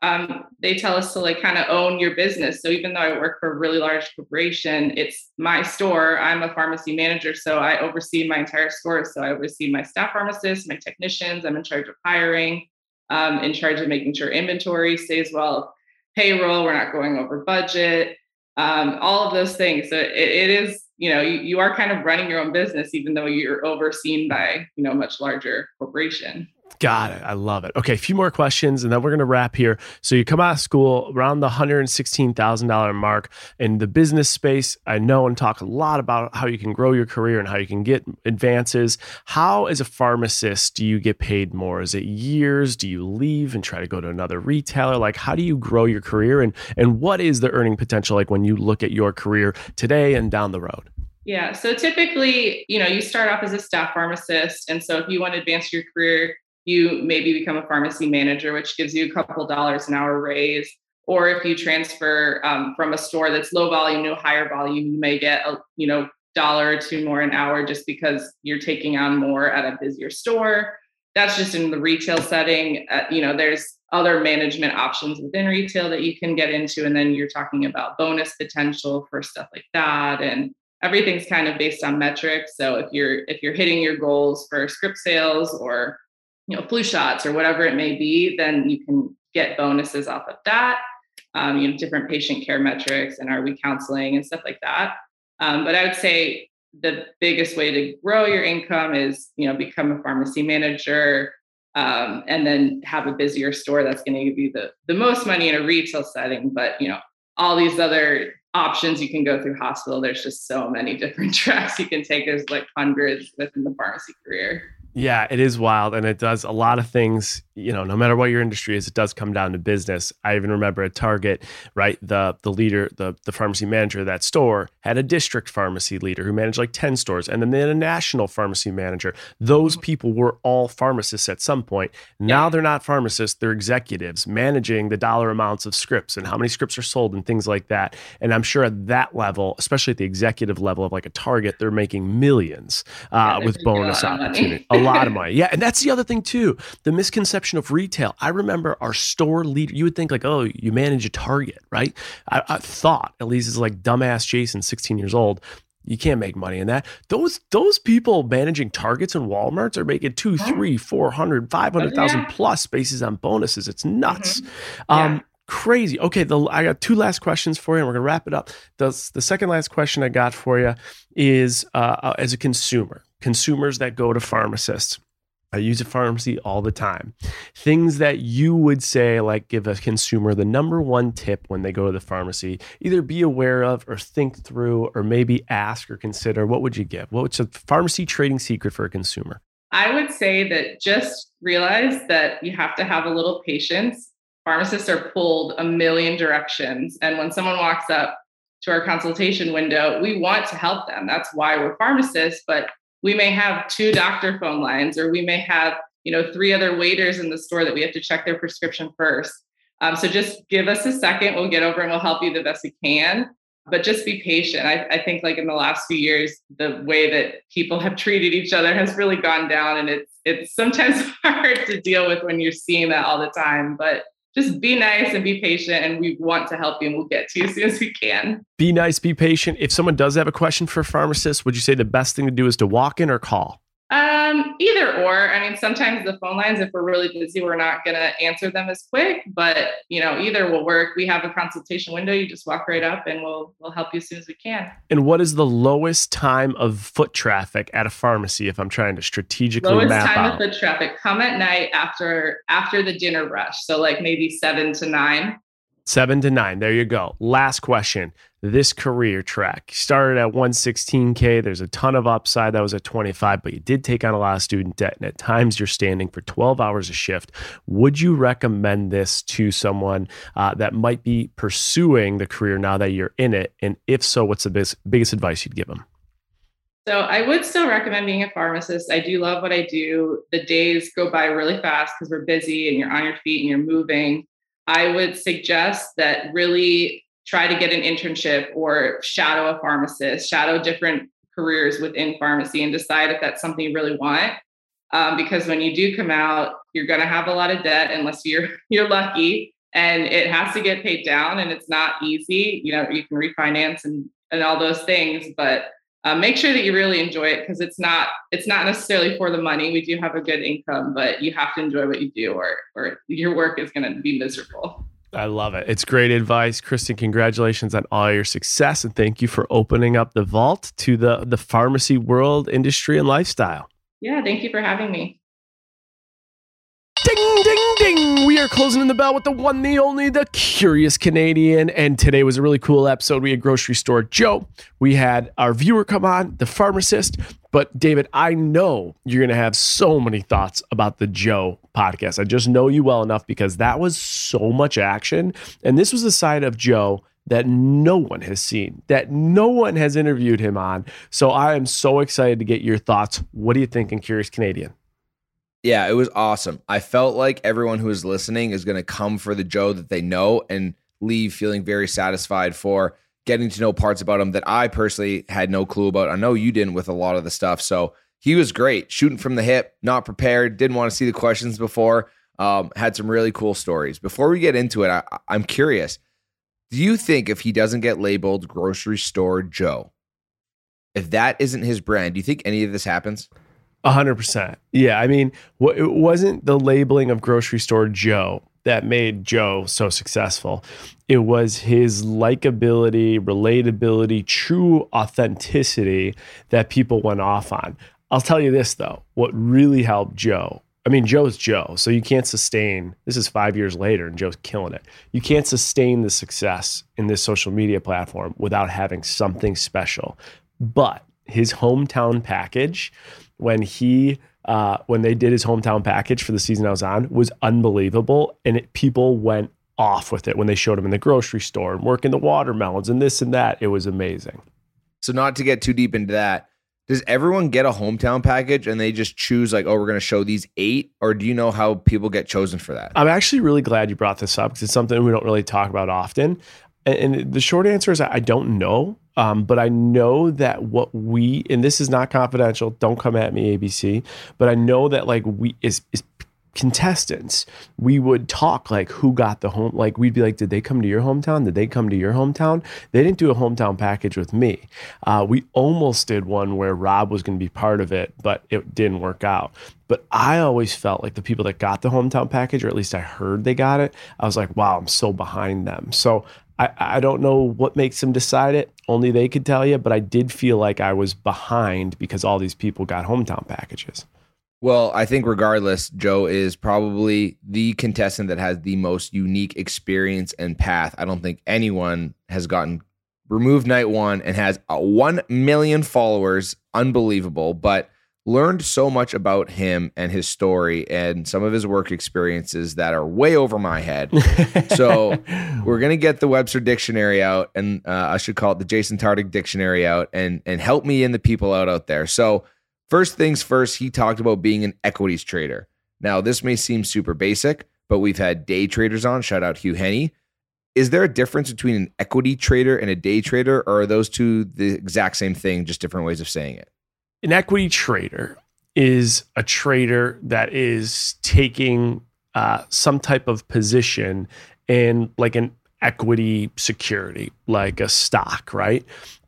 um, they tell us to like kind of own your business. So even though I work for a really large corporation, it's my store. I'm a pharmacy manager, so I oversee my entire store. So I oversee my staff pharmacists, my technicians. I'm in charge of hiring, um, in charge of making sure inventory stays well, payroll. We're not going over budget. um, all of those things. So it, it is, you know, you, you are kind of running your own business, even though you're overseen by, you know, much larger corporation. Got it. I love it. Okay, a few more questions and then we're going to wrap here. So you come out of school around the $116,000 mark in the business space. I know and talk a lot about how you can grow your career and how you can get advances. How as a pharmacist do you get paid more? Is it years? Do you leave and try to go to another retailer? Like how do you grow your career and and what is the earning potential like when you look at your career today and down the road? Yeah, so typically, you know, you start off as a staff pharmacist and so if you want to advance your career, you maybe become a pharmacy manager, which gives you a couple dollars an hour raise. Or if you transfer um, from a store that's low volume to higher volume, you may get a you know dollar or two more an hour just because you're taking on more at a busier store. That's just in the retail setting. Uh, you know, there's other management options within retail that you can get into, and then you're talking about bonus potential for stuff like that, and everything's kind of based on metrics. So if you're if you're hitting your goals for script sales or you know flu shots or whatever it may be then you can get bonuses off of that. Um, you know different patient care metrics and are we counseling and stuff like that. Um, but i would say the biggest way to grow your income is you know become a pharmacy manager um, and then have a busier store that's going to give you the, the most money in a retail setting. But you know all these other options you can go through hospital there's just so many different tracks you can take. There's like hundreds within the pharmacy career yeah, it is wild. And it does a lot of things, you know, no matter what your industry is, it does come down to business. I even remember at Target, right? The the leader, the, the pharmacy manager of that store had a district pharmacy leader who managed like 10 stores. And then they had a national pharmacy manager. Those mm-hmm. people were all pharmacists at some point. Now yeah. they're not pharmacists, they're executives managing the dollar amounts of scripts and how many scripts are sold and things like that. And I'm sure at that level, especially at the executive level of like a Target, they're making millions uh, yeah, with bonus opportunity lot of money. Yeah, and that's the other thing too. The misconception of retail. I remember our store leader. You would think like, oh, you manage a Target, right? I, I thought at least as like dumbass Jason, 16 years old. You can't make money in that. Those those people managing Targets and WalMarts are making two, three, four hundred, five hundred thousand yeah. plus spaces on bonuses. It's nuts. Mm-hmm. Yeah. Um, crazy. Okay, the, I got two last questions for you, and we're gonna wrap it up. The, the second last question I got for you is uh, uh as a consumer consumers that go to pharmacists. I use a pharmacy all the time. Things that you would say, like give a consumer the number one tip when they go to the pharmacy, either be aware of or think through or maybe ask or consider. What would you give? What's a pharmacy trading secret for a consumer? I would say that just realize that you have to have a little patience. Pharmacists are pulled a million directions. And when someone walks up to our consultation window, we want to help them. That's why we're pharmacists. But we may have two doctor phone lines or we may have you know three other waiters in the store that we have to check their prescription first. Um, so just give us a second we'll get over and we'll help you the best we can. But just be patient. I, I think like in the last few years the way that people have treated each other has really gone down and it's it's sometimes hard to deal with when you're seeing that all the time but just be nice and be patient and we want to help you and we'll get to you as soon as we can. Be nice be patient. If someone does have a question for a pharmacist would you say the best thing to do is to walk in or call um, either or. I mean, sometimes the phone lines, if we're really busy, we're not going to answer them as quick. But you know, either will work. We have a consultation window. You just walk right up, and we'll we'll help you as soon as we can. And what is the lowest time of foot traffic at a pharmacy? If I'm trying to strategically lowest map time out? of foot traffic, come at night after after the dinner rush. So like maybe seven to nine. Seven to nine. There you go. Last question. This career track started at 116K. There's a ton of upside. That was at 25, but you did take on a lot of student debt. And at times you're standing for 12 hours a shift. Would you recommend this to someone uh, that might be pursuing the career now that you're in it? And if so, what's the biggest, biggest advice you'd give them? So I would still recommend being a pharmacist. I do love what I do. The days go by really fast because we're busy and you're on your feet and you're moving. I would suggest that really try to get an internship or shadow a pharmacist, shadow different careers within pharmacy and decide if that's something you really want. Um, because when you do come out, you're going to have a lot of debt unless you're you're lucky, and it has to get paid down, and it's not easy. You know, you can refinance and and all those things, but uh, make sure that you really enjoy it because it's not it's not necessarily for the money. We do have a good income, but you have to enjoy what you do, or or your work is going to be miserable. I love it. It's great advice. Kristin, congratulations on all your success and thank you for opening up the vault to the, the pharmacy world, industry, and lifestyle. Yeah, thank you for having me. Ding, ding, ding. We are closing in the bell with the one, the only, the curious Canadian. And today was a really cool episode. We had grocery store Joe. We had our viewer come on, the pharmacist. But David, I know you're going to have so many thoughts about the Joe podcast. I just know you well enough because that was so much action. And this was a side of Joe that no one has seen, that no one has interviewed him on. So I am so excited to get your thoughts. What do you think in Curious Canadian? Yeah, it was awesome. I felt like everyone who is listening is going to come for the Joe that they know and leave feeling very satisfied for getting to know parts about him that I personally had no clue about. I know you didn't with a lot of the stuff. So he was great, shooting from the hip, not prepared, didn't want to see the questions before. Um, had some really cool stories. Before we get into it, I, I'm curious. Do you think if he doesn't get labeled grocery store Joe, if that isn't his brand, do you think any of this happens? Hundred percent. Yeah. I mean, it wasn't the labeling of grocery store Joe that made Joe so successful. It was his likability, relatability, true authenticity that people went off on. I'll tell you this though, what really helped Joe. I mean, Joe's Joe, so you can't sustain. This is five years later, and Joe's killing it. You can't sustain the success in this social media platform without having something special. But his hometown package, when he uh, when they did his hometown package for the season I was on was unbelievable, and it, people went off with it when they showed him in the grocery store and working the watermelons and this and that. It was amazing. So not to get too deep into that, does everyone get a hometown package and they just choose like, oh, we're going to show these eight, or do you know how people get chosen for that? I'm actually really glad you brought this up because it's something we don't really talk about often. And, and the short answer is I don't know. Um, but I know that what we and this is not confidential. Don't come at me, ABC. But I know that like we is, is contestants, we would talk like who got the home. Like we'd be like, did they come to your hometown? Did they come to your hometown? They didn't do a hometown package with me. Uh, we almost did one where Rob was going to be part of it, but it didn't work out. But I always felt like the people that got the hometown package, or at least I heard they got it, I was like, wow, I'm so behind them. So I, I don't know what makes them decide it. Only they could tell you. But I did feel like I was behind because all these people got hometown packages. Well, I think regardless, Joe is probably the contestant that has the most unique experience and path. I don't think anyone has gotten removed night one and has a 1 million followers. Unbelievable. But learned so much about him and his story and some of his work experiences that are way over my head. so we're gonna get the Webster Dictionary out, and uh, I should call it the Jason Tartick Dictionary out, and and help me and the people out out there. So first things first, he talked about being an equities trader. Now this may seem super basic, but we've had day traders on. Shout out Hugh Henney. Is there a difference between an equity trader and a day trader, or are those two the exact same thing, just different ways of saying it? An equity trader is a trader that is taking uh, some type of position in like an equity security, like a stock, right?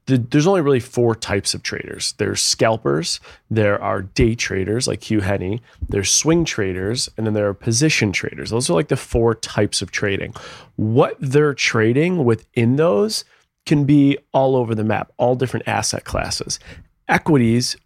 The, there's only really four types of traders. There's scalpers, there are day traders like Hugh Henney, there's swing traders, and then there are position traders. Those are like the four types of trading. What they're trading within those can be all over the map, all different asset classes. Equities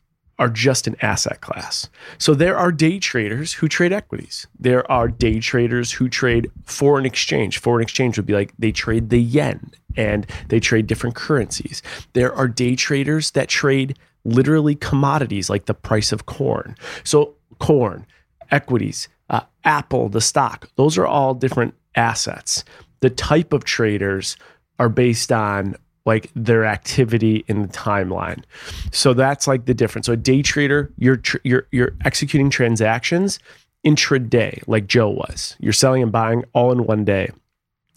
are just an asset class. So there are day traders who trade equities. There are day traders who trade foreign exchange. Foreign exchange would be like they trade the yen and they trade different currencies. There are day traders that trade literally commodities like the price of corn. So corn, equities, uh, Apple, the stock, those are all different assets. The type of traders are based on like their activity in the timeline. So that's like the difference. So a day trader, you're tr- you're you're executing transactions intraday, like Joe was. You're selling and buying all in one day.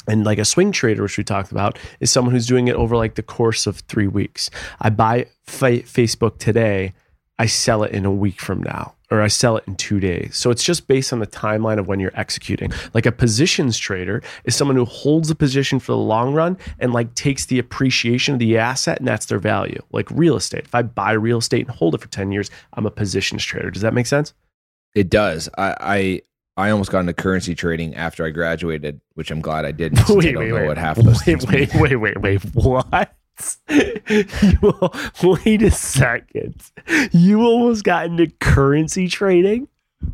And like a swing trader, which we talked about, is someone who's doing it over like the course of three weeks. I buy fa- Facebook today, I sell it in a week from now or I sell it in two days. So it's just based on the timeline of when you're executing. Like a positions trader is someone who holds a position for the long run and like takes the appreciation of the asset and that's their value. Like real estate. If I buy real estate and hold it for 10 years, I'm a positions trader. Does that make sense? It does. I, I I almost got into currency trading after I graduated, which I'm glad I didn't. since I Wait, don't wait, know wait. what half those wait, things wait, wait, wait, wait, what? You- wait a second. You almost got into currency trading?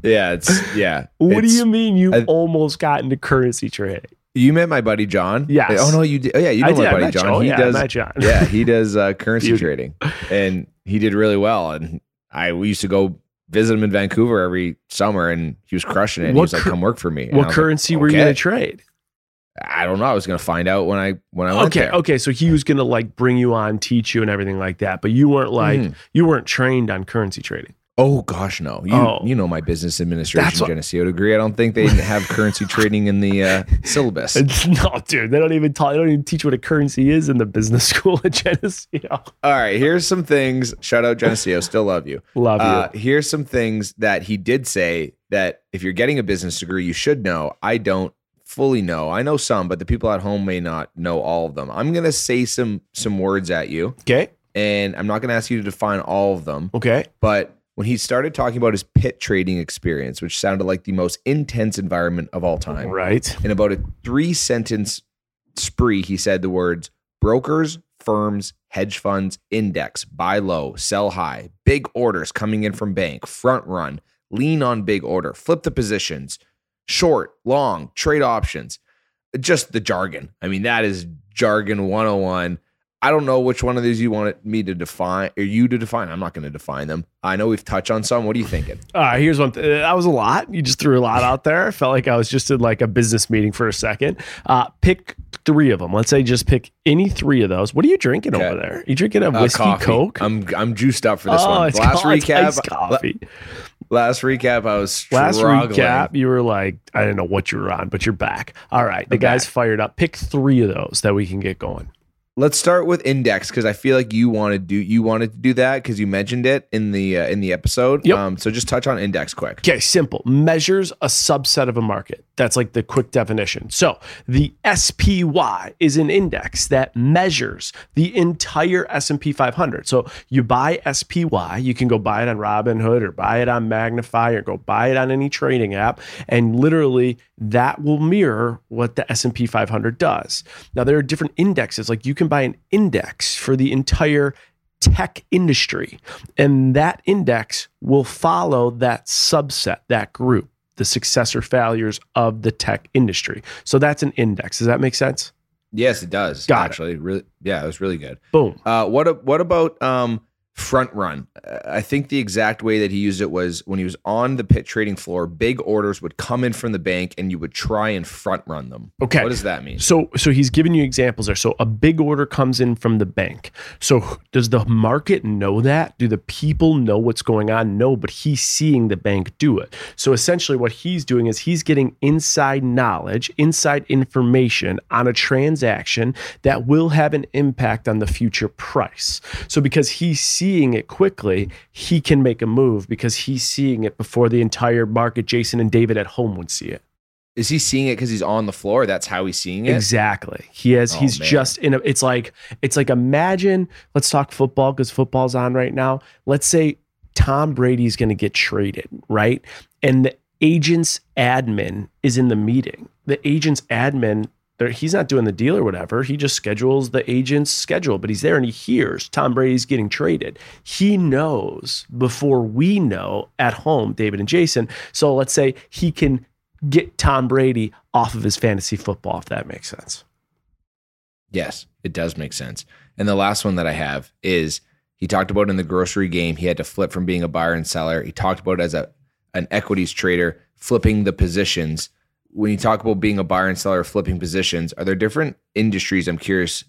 Yeah, it's yeah. What do you mean you I- almost got into currency trading? You met my buddy John. Yes. Oh no, you did. Oh yeah, you know I my did, buddy John. He yeah, does. John. yeah, he does uh, currency trading, and he did really well. And I we used to go visit him in Vancouver every summer, and he was crushing it. And he What was like, "Come work for me." And What was like, currency were you going to trade? I don't know. I was going to find out when I when I went Okay, there. okay. So he was going to like bring you on, teach you, and everything like that. But you weren't like Mhm. you weren't trained on currency trading. Oh gosh, no. You Oh. you know my business administration Geneseo degree. I don't think they have currency trading in the uh, syllabus. no, dude, they don't even talk. They don't even teach what a currency is in the business school at Geneseo. All right, here's some things. Shout out Geneseo. Still love you. Love you. Uh, here's some things that he did say that if you're getting a business degree, you should know. I don't fully know. I know some, but the people at home may not know all of them. I'm gonna say some some words at you, okay, and I'm not gonna ask you to define all of them. okay. But when he started talking about his pit trading experience, which sounded like the most intense environment of all time, Right. in about a three sentence spree, he said the words brokers, firms, hedge funds, index, buy low, sell high, big orders coming in from bank, front run, lean on big order, flip the positions, short, long, trade options. Just the jargon. I mean, that is jargon 101. I don't know which one of these you wanted me to define or you to define. I'm not going to define them. I know we've touched on some. What are you thinking? Uh, here's one. Th- that was a lot. You just threw a lot out there. I felt like I was just in like a business meeting for a second. Uh, pick three of them. Let's say just pick any three of those. What are you drinking Okay. over there? You drinking a Uh, whiskey coffee. Coke? I'm I'm juiced up for this oh, one. it's Last co- it's recap. iced coffee. Last recap, I was struggling. Last recap, you were like, I didn't know what you were on, but you're back. All right, the I'm guy's back. fired up. Pick three of those that we can get going. Let's start with index because I feel like you wanted to do you wanted to do that because you mentioned it in the uh, in the episode. Yep. Um, so just touch on index quick. Okay, simple. Measures a subset of a market. That's like the quick definition. So the SPY is an index that measures the entire S&P 500. So you buy SPY, you can go buy it on Robinhood or buy it on Magnify or go buy it on any trading app, and literally that will mirror what the S&P 500 does. Now there are different indexes. Like you can buy an index for the entire tech industry. And that index will follow that subset, that group, the success or failures of the tech industry. So that's an index. Does that make sense? Yes, it does. Got it. actually, really, yeah, it was really good. Boom. Uh, what what about um, front run? I think the exact way that he used it was when he was on the pit trading floor. Big orders would come in from the bank, and you would try and front run them. Okay. What does that mean? So so he's giving you examples there. So a big order comes in from the bank. So does the market know that? Do the people know what's going on? No, but he's seeing the bank do it. So essentially what he's doing is he's getting inside knowledge, inside information on a transaction that will have an impact on the future price. So because he's seeing it quickly, he can make a move because he's seeing it before the entire market Jason and David at home would see it. Is he seeing it because he's on the floor? That's how he's seeing it. Exactly. He has. Oh, he's man. just in a. It's like. It's like imagine. Let's talk football because football's on right now. Let's say Tom Brady's going to get traded, right? And the agent's admin is in the meeting. The agent's admin. He's not doing the deal or whatever. He just schedules the agent's schedule, but he's there and he hears Tom Brady's getting traded. He knows before we know at home, David and Jason. So let's say he can get Tom Brady off of his fantasy football, if that makes sense. Yes, it does make sense. And the last one that I have is he talked about in the grocery game, he had to flip from being a buyer and seller. He talked about as a an equities trader, flipping the positions. When you talk about being a buyer and seller, flipping positions, are there different industries? I'm curious.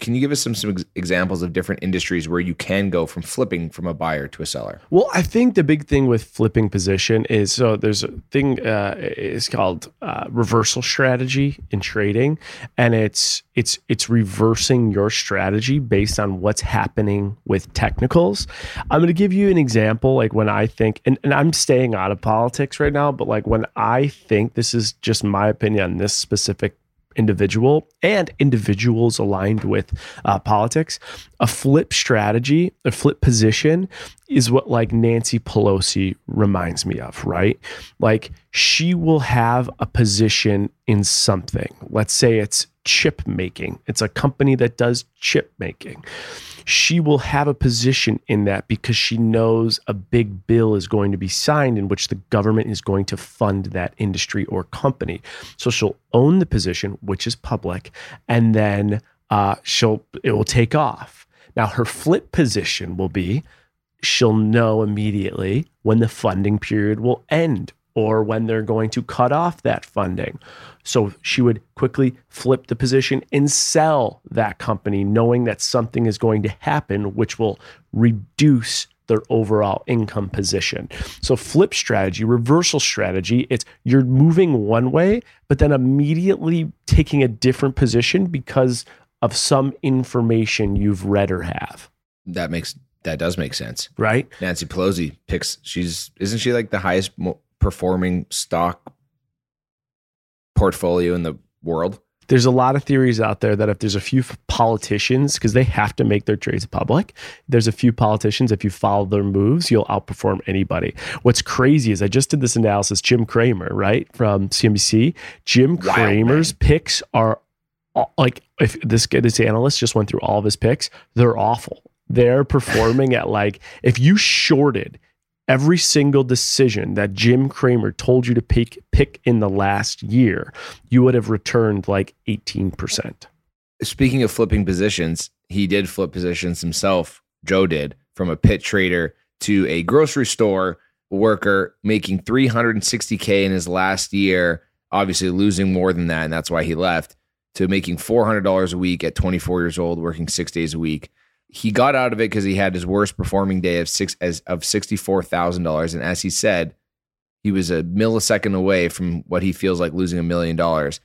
Can you give us some, some examples of different industries where you can go from flipping from a buyer to a seller? Well, I think the big thing with flipping position is so there's a thing uh, it's called uh, reversal strategy in trading, and it's it's it's reversing your strategy based on what's happening with technicals. I'm going to give you an example, like when I think, and, and I'm staying out of politics right now, but like when I think this is just my opinion on this specific individual and individuals aligned with uh, politics. A flip strategy, a flip position is what like Nancy Pelosi reminds me of, right? Like she will have a position in something. Let's say it's chip making. It's a company that does chip making. She will have a position in that because she knows a big bill is going to be signed in which the government is going to fund that industry or company. So she'll own the position, which is public, and then uh, she'll it will take off. Now her flip position will be she'll know immediately when the funding period will end or when they're going to cut off that funding. So she would quickly flip the position and sell that company, knowing that something is going to happen, which will reduce their overall income position. So flip strategy, reversal strategy, it's you're moving one way, but then immediately taking a different position because of some information you've read or have. That makes that does make sense, right? Nancy Pelosi picks. She's isn't she like the highest performing stock portfolio in the world? There's a lot of theories out there that if there's a few politicians, because they have to make their trades public, there's a few politicians, if you follow their moves, you'll outperform anybody. What's crazy is I just did this analysis, Jim Cramer, right, from CNBC. Jim wow, Cramer's man. picks are like, if this, this analyst just went through all of his picks, they're awful they're performing at like if you shorted every single decision that Jim Cramer told you to pick pick in the last year, you would have returned like 18%. Speaking of flipping positions, he did flip positions himself. Joe did from a pit trader to a grocery store worker making 360k in his last year, obviously losing more than that and that's why he left to making $400 a week at 24 years old working 6 days a week he got out of it because he had his worst performing day of six as of sixty four thousand dollars, and as he said, he was a millisecond away from what he feels like losing a million dollars.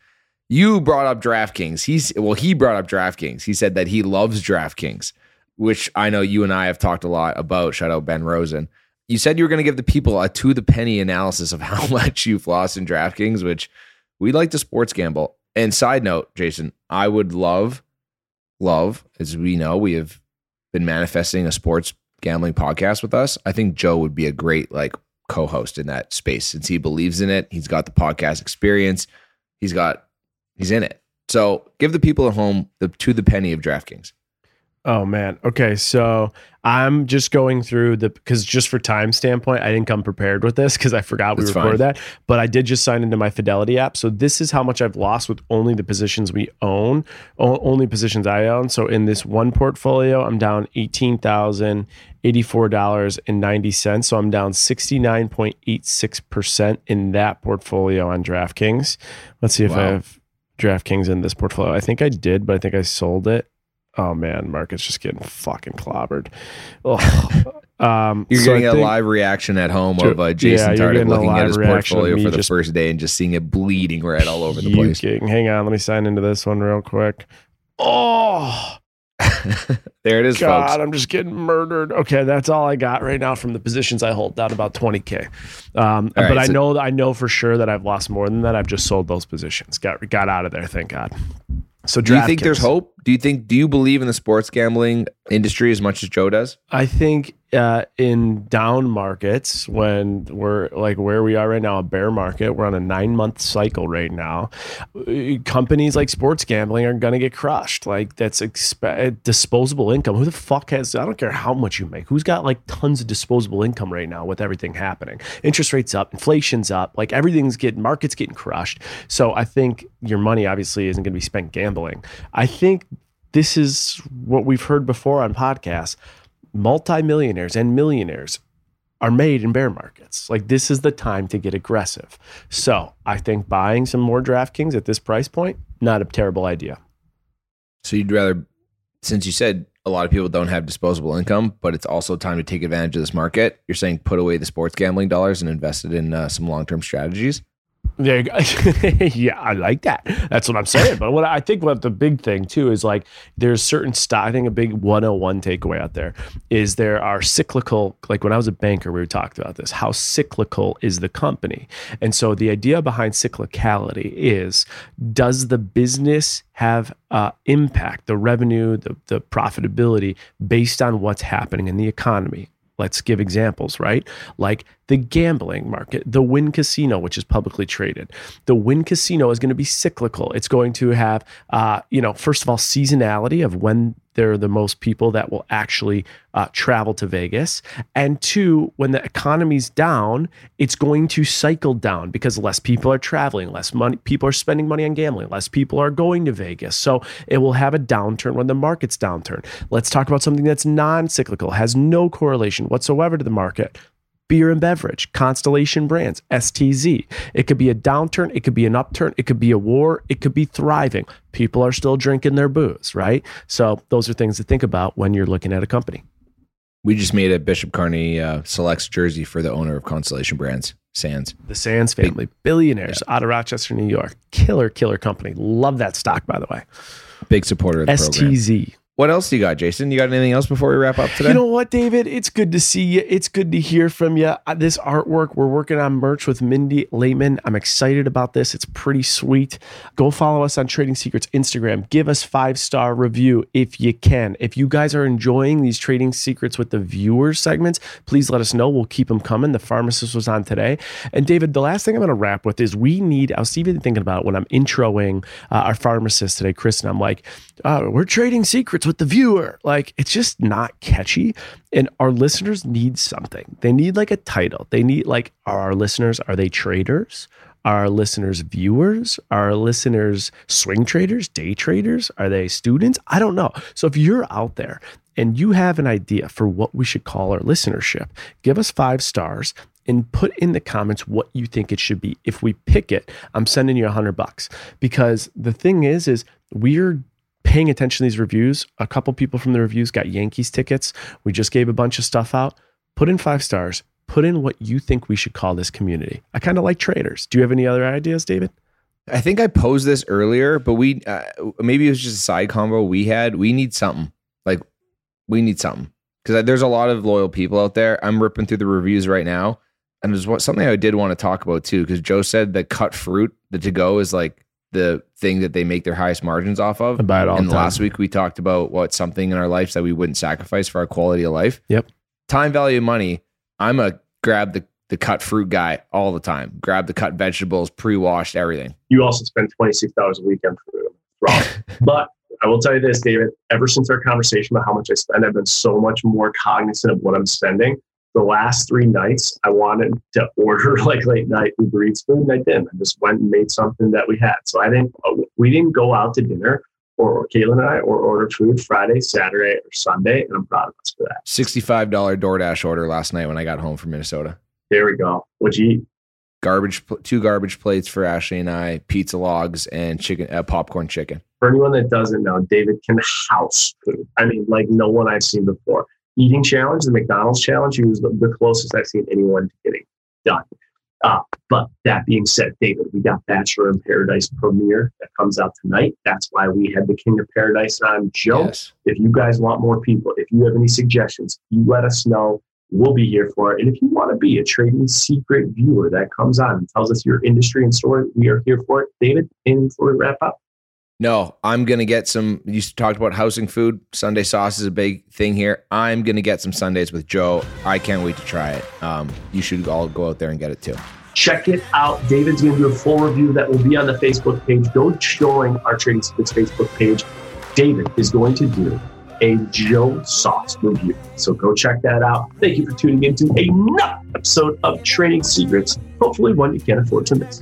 You brought up DraftKings. He's well, he brought up DraftKings. He said that he loves DraftKings, which I know you and I have talked a lot about. Shout out Ben Rosen. You said you were going to give the people a to the penny analysis of how much you've lost in DraftKings, which we like to sports gamble. And side note, Jason, I would love, love, as we know, we have been manifesting a sports gambling podcast with us, I think Joe would be a great like co-host in that space since he believes in it. He's got the podcast experience. He's got he's in it. So give the people at home the to the penny of DraftKings. Oh man. Okay, so I'm just going through the because just for time standpoint, I didn't come prepared with this because I forgot we That's recorded fine. that. But I did just sign into my Fidelity app. So this is how much I've lost with only the positions we own, only positions I own. So in this one portfolio, I'm down eighteen thousand eighty-four dollars and ninety cents. So I'm down sixty-nine point eight six percent in that portfolio on DraftKings. Let's see if wow. I have DraftKings in this portfolio. I think I did, but I think I sold it. Oh man, Market's just getting fucking clobbered. Um, you're so getting a live reaction at home of uh, Jason yeah, looking at his portfolio for the first day and just seeing it bleeding red all over the place. Hang on, let me sign into this one real quick. Oh, there it is, God, folks. I'm just getting murdered. Okay, that's all I got right now from the positions I hold. Down about 20k. Um, but right, I so know I know for sure that I've lost more than that. I've just sold those positions. Got got out of there. Thank God. So do you think there's hope? Do you think do you believe in the sports gambling industry as much as Joe does? I think uh, in down markets when we're like where we are right now, a bear market, we're on a nine month cycle right now. Companies like sports gambling are going to get crushed. Like that's exp- disposable income. Who the fuck has? I don't care how much you make. Who's got like tons of disposable income right now with everything happening? Interest rates up, inflation's up. Like everything's getting markets getting crushed. So I think your money obviously isn't going to be spent gambling. I think this is what we've heard before on podcasts multimillionaires and millionaires are made in bear markets. Like this is the time to get aggressive. So I think buying some more DraftKings at this price point, not a terrible idea. So you'd rather, since you said a lot of people don't have disposable income, but it's also time to take advantage of this market. You're saying put away the sports gambling dollars and invest it in uh, some long term strategies. There you go. yeah, I like that. That's what I'm saying. But what I think what the big thing too is like there's certain stock. I think a big 101 takeaway out there is there are cyclical. Like when I was a banker, we talked about this. How cyclical is the company? And so the idea behind cyclicality is does the business have uh, impact, the revenue, the, the profitability based on what's happening in the economy? Let's give examples, right? Like the gambling market, the Wynn Casino, which is publicly traded. The Wynn Casino is going to be cyclical. It's going to have, uh, you know, first of all, seasonality of when there are the most people that will actually uh, travel to Vegas. And two, when the economy's down, it's going to cycle down because less people are traveling, less money, people are spending money on gambling, less people are going to Vegas. So it will have a downturn when the market's downturn. Let's talk about something that's non cyclical, has no correlation whatsoever to the market beer and beverage, Constellation Brands, STZ. It could be a downturn, it could be an upturn, it could be a war, it could be thriving. People are still drinking their booze, right? So those are things to think about when you're looking at a company. We just made a Bishop Kearney uh, selects jersey for the owner of Constellation Brands, Sands. The Sands family, billionaires yeah. out of Rochester, New York. Killer, killer company. Love that stock, by the way. Big supporter of the STZ. Program. What else you got, Jason? You got anything else before we wrap up today? You know what, David? It's good to see you. It's good to hear from you. Uh, this artwork, we're working on merch with Mindy Lehman. I'm excited about this. It's pretty sweet. Go follow us on Trading Secrets Instagram. Give us five star review if you can. If you guys are enjoying these Trading Secrets with the viewers segments, please let us know. We'll keep them coming. The pharmacist was on today. And David, the last thing I'm going to wrap with is we need. I was even thinking about when I'm introing uh, our pharmacist today, Chris, and I'm like, oh, we're trading secrets with the viewer. Like it's just not catchy. And our listeners need something. They need like a title. They need like, are our listeners, are they traders? Are our listeners viewers? Are our listeners swing traders, day traders? Are they students? I don't know. So if you're out there and you have an idea for what we should call our listenership, give us five stars and put in the comments what you think it should be. If we pick it, I'm sending you a hundred bucks because the thing is, is we're paying attention to these reviews. A couple people from the reviews got Yankees tickets. We just gave a bunch of stuff out. Put in five stars. Put in what you think we should call this community. I kind of like traders. Do you have any other ideas, David? I think I posed this earlier, but we uh, maybe it was just a side combo we had. We need something like we need something because there's a lot of loyal people out there. I'm ripping through the reviews right now, and there's something I did want to talk about too because Joe said that cut fruit, the to go is like the thing that they make their highest margins off of. I buy it all and last week we talked about what something in our lives that we wouldn't sacrifice for our quality of life. Yep. Time value of money. I'm a grab the the cut fruit guy all the time. Grab the cut vegetables, pre-washed, everything. You also spend twenty six dollars a week on food. Wrong. but I will tell you this, David. Ever since our conversation about how much I spend, I've been so much more cognizant of what I'm spending the last three nights I wanted to order like late night Uber Eats food and I didn't. I just went and made something that we had. So I didn't uh, we didn't go out to dinner or Caitlin and I or order food Friday, Saturday, or Sunday, and I'm proud of us for that. $65 DoorDash order last night when I got home from Minnesota. There we go. What'd you eat? Garbage, two garbage plates for Ashley and I, pizza logs, and chicken, uh, popcorn chicken. For anyone that doesn't know, David can house food. I mean, like no one I've seen before eating challenge, the McDonald's challenge, he was the, closest I've seen anyone to getting done. Uh, but that being said, David, we got Bachelor in Paradise premiere that comes out tonight. That's why we had the King of Paradise on. Joe, yes. if you guys want more people, if you have any suggestions, you let us know. We'll be here for it. And if you want to be a trading secret viewer that comes on and tells us your industry and story, we are here for it. David, in for a wrap up. No, I'm gonna get some. You talked about housing food. Sunday sauce is a big thing here. I'm gonna get some Sundays with Joe. I can't wait to try it. Um, you should all go out there and get it too. Check it out. David's gonna do a full review that will be on the Facebook page. Go join our Trading Secrets Facebook page. David is going to do a Joe Sauce review. So go check that out. Thank you for tuning in to another episode of Trading Secrets. Hopefully, one you can't afford to miss.